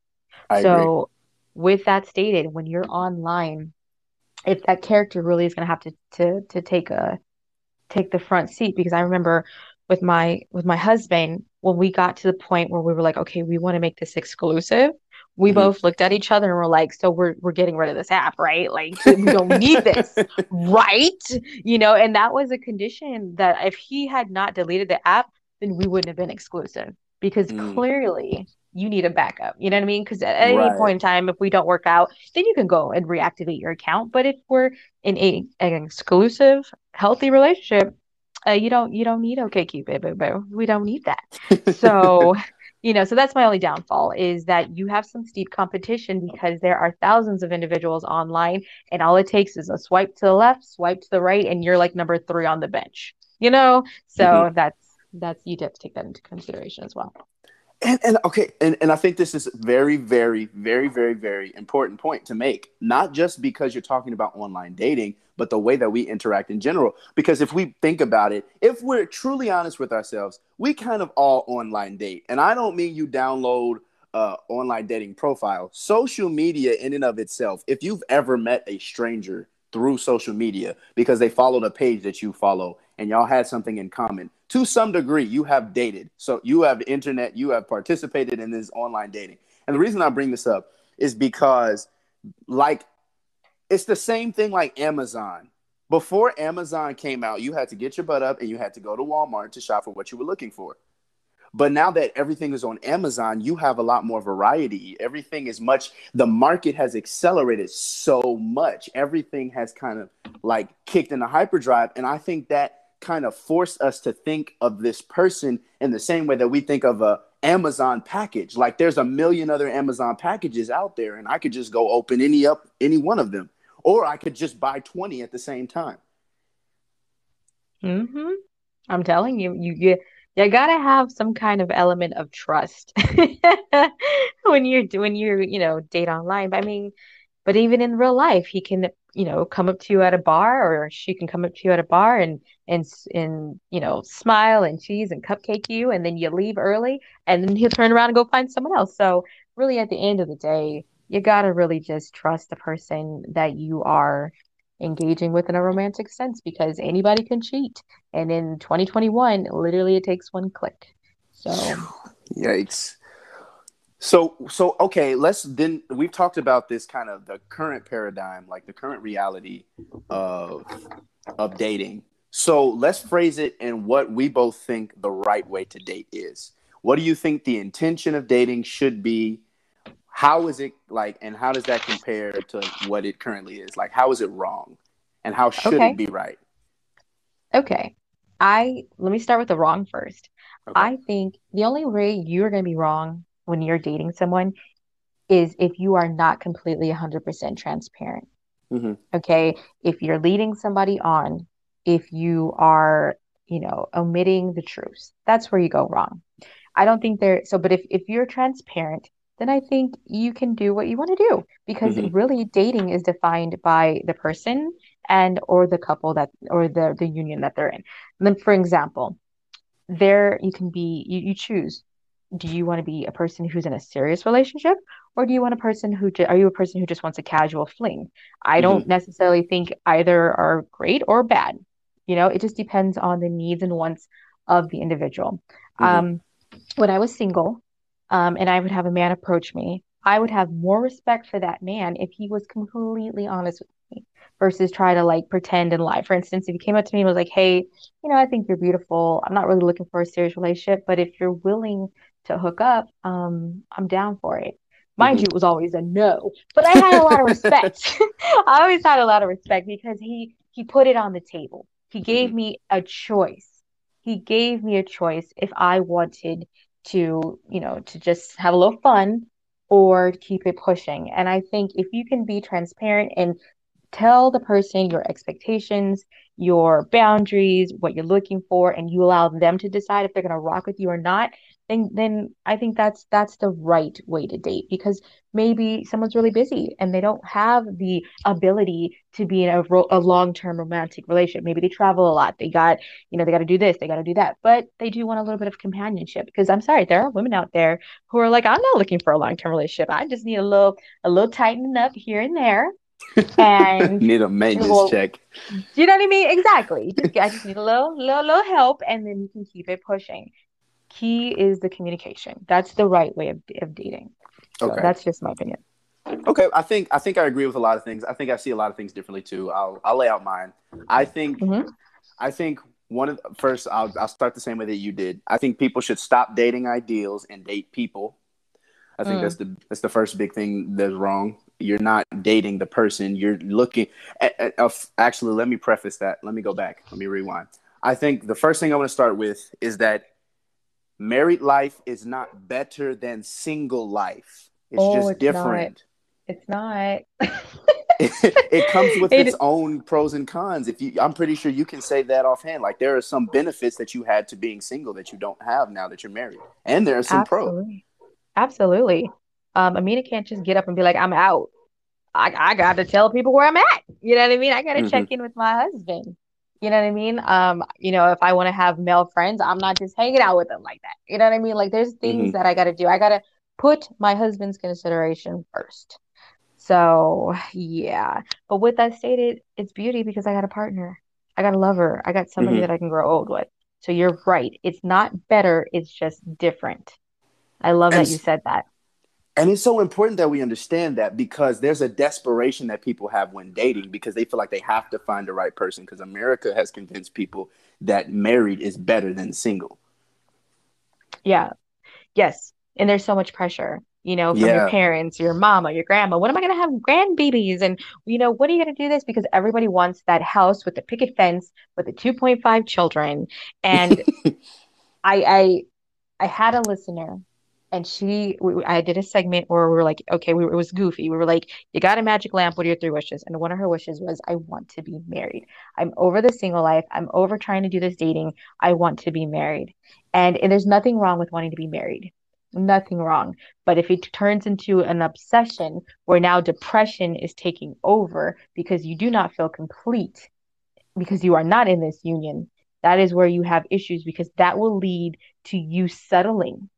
I so, agree. with that stated, when you're online, if that character really is going to have to to to take a take the front seat, because I remember with my with my husband when we got to the point where we were like, okay, we want to make this exclusive we mm-hmm. both looked at each other and were like, so we're we're getting rid of this app, right? Like we don't need this, right? You know, and that was a condition that if he had not deleted the app, then we wouldn't have been exclusive because mm. clearly you need a backup. You know what I mean? Because at any right. point in time, if we don't work out, then you can go and reactivate your account. But if we're in a an exclusive, healthy relationship, uh, you don't you don't need OkCupid, boo boo. We don't need that. So you know so that's my only downfall is that you have some steep competition because there are thousands of individuals online and all it takes is a swipe to the left swipe to the right and you're like number three on the bench you know so mm-hmm. that's that's you have to take that into consideration as well and, and okay, and, and I think this is very, very, very, very, very important point to make. Not just because you're talking about online dating, but the way that we interact in general. Because if we think about it, if we're truly honest with ourselves, we kind of all online date. And I don't mean you download uh, online dating profile. Social media in and of itself, if you've ever met a stranger through social media because they followed a page that you follow and y'all had something in common, to some degree, you have dated. So you have internet, you have participated in this online dating. And the reason I bring this up is because, like it's the same thing like Amazon. Before Amazon came out, you had to get your butt up and you had to go to Walmart to shop for what you were looking for. But now that everything is on Amazon, you have a lot more variety. Everything is much, the market has accelerated so much. Everything has kind of like kicked into hyperdrive. And I think that kind of forced us to think of this person in the same way that we think of a Amazon package. Like there's a million other Amazon packages out there, and I could just go open any up any one of them, or I could just buy 20 at the same time. Mm-hmm. I'm telling you, you you you gotta have some kind of element of trust when you're when you're you know, date online. I mean, but even in real life, he can, you know, come up to you at a bar, or she can come up to you at a bar and and and you know, smile and cheese and cupcake you, and then you leave early, and then he'll turn around and go find someone else. So really, at the end of the day, you gotta really just trust the person that you are engaging with in a romantic sense because anybody can cheat. And in 2021, literally it takes one click. So yikes. So so okay, let's then we've talked about this kind of the current paradigm, like the current reality of of dating. So let's phrase it in what we both think the right way to date is. What do you think the intention of dating should be? how is it like and how does that compare to what it currently is like how is it wrong and how should okay. it be right okay i let me start with the wrong first okay. i think the only way you're going to be wrong when you're dating someone is if you are not completely 100% transparent mm-hmm. okay if you're leading somebody on if you are you know omitting the truth that's where you go wrong i don't think there so but if, if you're transparent then I think you can do what you want to do because mm-hmm. really dating is defined by the person and or the couple that or the the union that they're in. And then for example, there you can be you, you choose do you want to be a person who's in a serious relationship or do you want a person who ju- are you a person who just wants a casual fling i mm-hmm. don't necessarily think either are great or bad you know it just depends on the needs and wants of the individual mm-hmm. um when i was single um, and I would have a man approach me, I would have more respect for that man if he was completely honest with me versus try to like pretend and lie. For instance, if he came up to me and was like, Hey, you know, I think you're beautiful. I'm not really looking for a serious relationship, but if you're willing to hook up, um, I'm down for it. Mind mm-hmm. you, it was always a no, but I had a lot of respect. I always had a lot of respect because he he put it on the table. He gave mm-hmm. me a choice. He gave me a choice if I wanted to, you know, to just have a little fun or keep it pushing. And I think if you can be transparent and tell the person your expectations, your boundaries, what you're looking for, and you allow them to decide if they're going to rock with you or not, then then I think that's that's the right way to date because maybe someone's really busy and they don't have the ability to be in a, ro- a long-term romantic relationship. Maybe they travel a lot. They got, you know, they got to do this, they got to do that, but they do want a little bit of companionship because I'm sorry, there are women out there who are like, I'm not looking for a long-term relationship. I just need a little a little tightening up here and there. and need a maintenance well, check. Do you know what I mean? Exactly. Just, I just need a little, little, little help, and then you can keep it pushing key is the communication. That's the right way of, of dating. So okay. that's just my opinion. Okay, I think I think I agree with a lot of things. I think I see a lot of things differently too. I'll I'll lay out mine. I think mm-hmm. I think one of the, first I'll I'll start the same way that you did. I think people should stop dating ideals and date people. I think mm. that's the that's the first big thing that's wrong. You're not dating the person. You're looking. At, at, uh, actually, let me preface that. Let me go back. Let me rewind. I think the first thing I want to start with is that married life is not better than single life. It's oh, just it's different. Not. It's not. it, comes with it, its own pros and cons. If you, I'm pretty sure you can say that offhand. Like there are some benefits that you had to being single that you don't have now that you're married, and there are some Absolutely. pros. Absolutely. Um, Amina can't just get up and be like, "I'm out." I, I got to tell people where I'm at. You know what I mean? I got to mm-hmm. check in with my husband. You know what I mean? Um, you know, if I want to have male friends, I'm not just hanging out with them like that. You know what I mean? Like there's things mm-hmm. that I got to do. I got to put my husband's consideration first. So, yeah. But with that stated, it's beauty because I got a partner. I got a lover. I got somebody mm-hmm. that I can grow old with. So you're right. It's not better, it's just different. I love and, that you said that. And it's so important that we understand that because there's a desperation that people have when dating because they feel like they have to find the right person because America has convinced people that married is better than single. Yeah. Yes. And there's so much pressure, you know, from Yeah. your parents, your mama, your grandma. What am I going to have grandbabies? And, you know, what are you going to do this? Because everybody wants that house with the picket fence with the 2.5 children. And I, I, I had a listener and she, we, I did a segment where we were like, okay, we, it was goofy. We were like, you got a magic lamp. What are your three wishes? And one of her wishes was, I want to be married. I'm over the single life. I'm over trying to do this dating. I want to be married. And, and there's nothing wrong with wanting to be married. Nothing wrong. But if it turns into an obsession where now depression is taking over because you do not feel complete, because you are not in this union, that is where you have issues because that will lead to you settling.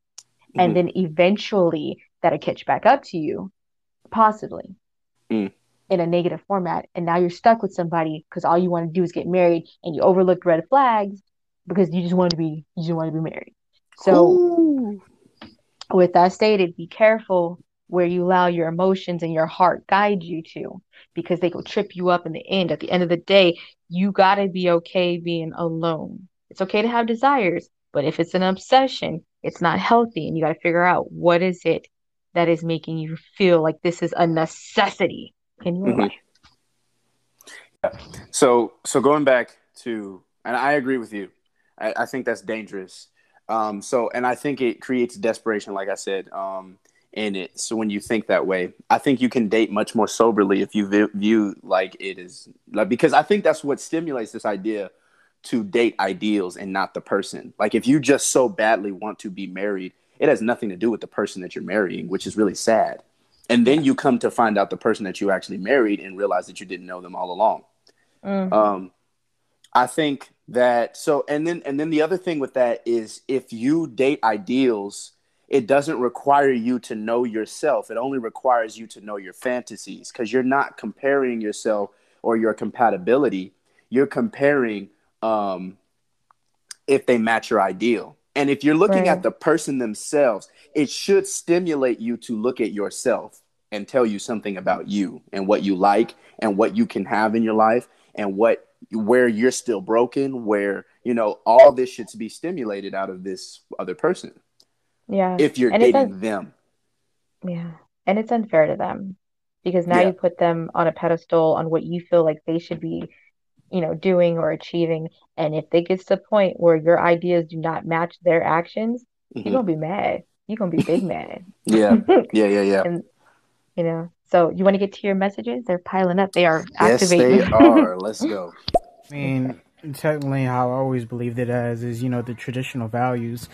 And Mhm. then eventually that'll catch back up to you, possibly Mm. in a negative format. And now you're stuck with somebody because all you want to do is get married and you overlooked red flags because you just want to be you just want to be married. So with that stated, be careful where you allow your emotions and your heart guide you to because they will trip you up in the end. At the end of the day, you got to be okay being alone. It's okay to have desires, but if it's an obsession, it's not healthy and you got to figure out what is it that is making you feel like this is a necessity in your Mhm. life. So so going back to and I agree with you. I, I think that's dangerous. Um, so and I think it creates desperation, like I said, um, in it. So when you think that way, I think you can date much more soberly if you view, view like it is like because I think that's what stimulates this idea to date ideals and not the person. Like if you just so badly want to be married, it has nothing to do with the person that you're marrying, which is really sad. And then you come to find out the person that you actually married and realize that you didn't know them all along. Mm. Um, I think that so, and then and then the other thing with that is if you date ideals, it doesn't require you to know yourself. It only requires you to know your fantasies because you're not comparing yourself or your compatibility. You're comparing um, if they match your ideal. And if you're looking Right. at the person themselves, it should stimulate you to look at yourself and tell you something about you and what you like and what you can have in your life and what where you're still broken, where you know all this should be stimulated out of this other person Yeah. if you're And dating them. yeah. And it's unfair to them because now Yeah. you put them on a pedestal on what you feel like they should be, you know, doing or achieving. And if it gets to the point where your ideas do not match their actions, Mhm. you're gonna be mad. You're gonna be big mad. Yeah, yeah, yeah, yeah. And you know, so you want to get to your messages? They're piling up. They are activating. Yes, they are. Let's go. I mean, technically, how I always believed it as is, you know, the traditional values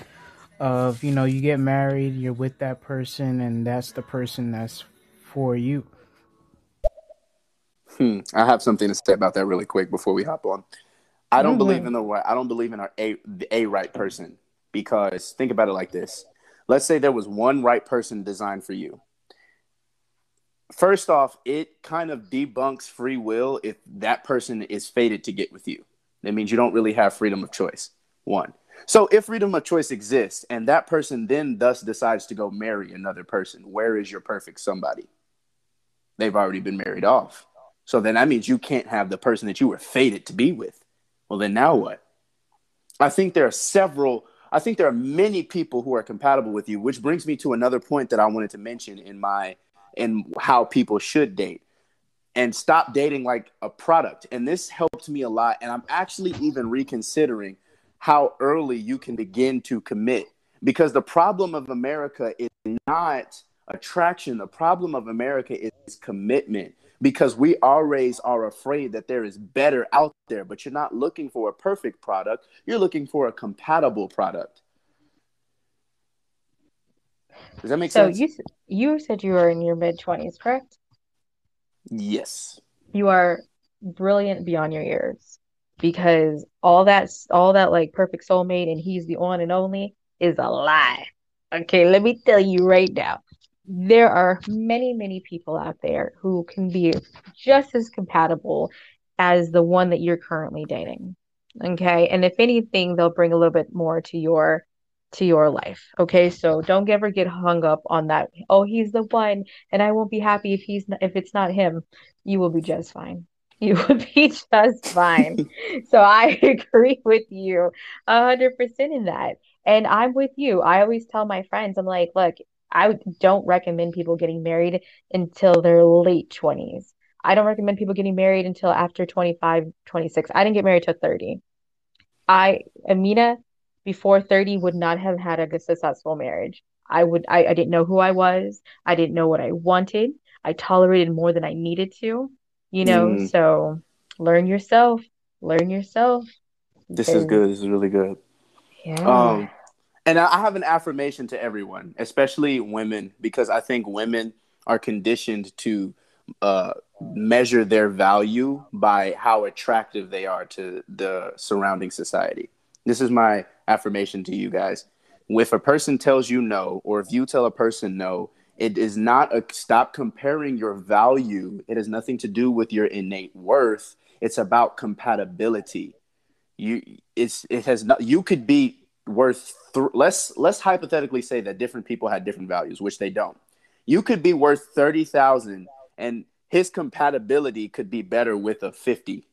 of, you know, you get married, you're with that person, and that's the person that's for you. Hmm. I have something to say about that really quick before we hop on. I don't believe Mhm. in the right. I don't believe in our a the a right person because think about it like this. Let's say there was one right person designed for you. First off, it kind of debunks free will if that person is fated to get with you. That means you don't really have freedom of choice. One. So if freedom of choice exists and that person then thus decides to go marry another person, where is your perfect somebody? They've already been married off. So then that means you can't have the person that you were fated to be with. Well, then now what? I think there are several, I think there are many people who are compatible with you, which brings me to another point that I wanted to mention in my in how people should date and stop dating like a product. And this helped me a lot. And I'm actually even reconsidering how early you can begin to commit because the problem of America is not attraction. The problem of America is commitment because we always are afraid that there is better out there, but you're not looking for a perfect product. You're looking for a compatible product. Does that make So sense? So you you said you were in your mid twenties, correct? Yes. You are brilliant beyond your years because all that all that like perfect soulmate and he's the one and only is a lie. Okay, let me tell you right now. There are many, many people out there who can be just as compatible as the one that you're currently dating. Okay, and if anything, they'll bring a little bit more to your to your life. Okay, so don't ever get hung up on that. Oh, he's the one, and I won't be happy if he's not, if it's not him. You will be just fine. You will be just fine. so I agree with you a hundred percent in that, and I'm with you. I always tell my friends, I'm like, look, I don't recommend people getting married until their late twenties. I don't recommend people getting married until after 25, 26. I didn't get married till 30. I, Amina, before 30 would not have had a successful marriage. I would I, I didn't know who I was. I didn't know what I wanted. I tolerated more than I needed to, you know. Mm. So learn yourself. Learn yourself. This is good. This is really good. Yeah. Um and I have an affirmation to everyone, especially women, because I think women are conditioned to uh, measure their value by how attractive they are to the surrounding society. This is my affirmation to you guys. If a person tells you no, or if you tell a person no, it is not a stop comparing your value. It has nothing to do with your innate worth. It's about compatibility. You it's it has not you could be worth th- let's let's hypothetically say that different people had different values, which they don't. You could be worth 30,000 and his compatibility could be better with a 50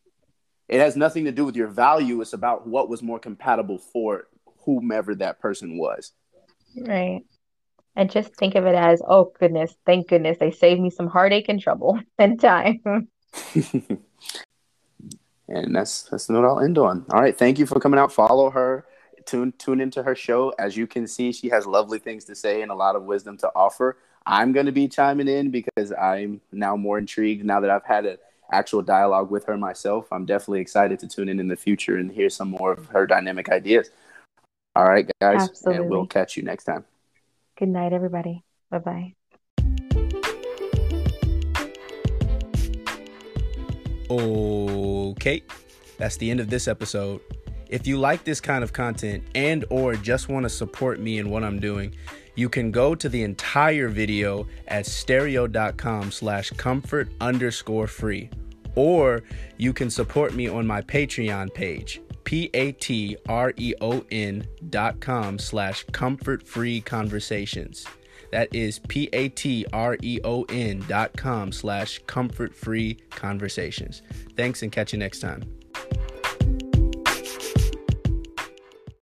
it has nothing to do with your value. It's about what was more compatible for whomever that person was. Right. And just think of it as oh goodness thank goodness they saved me some heartache and trouble and time. And that's that's what i'll end on. All right. Thank you for coming out. Follow her tune tune into her show as you can see she has lovely things to say and a lot of wisdom to offer I'm going to be chiming in because I'm now more intrigued now that I've had an actual dialogue with her myself. I'm definitely excited to tune in in the future and hear some more of her dynamic ideas. All right, guys, Absolutely. and we'll catch you next time. Good night, everybody. Bye bye. Okay, that's the end of this episode. If you like this kind of content and or just want to support me in what I'm doing, you can go to the entire video at stereo.com slash comfort underscore free. Or you can support me on my Patreon page, P-A-T-R-E-O-N dot com slash comfort free conversations. That is P-A-T-R-E-O-N dot com slash comfort free conversations. Thanks and catch you next time.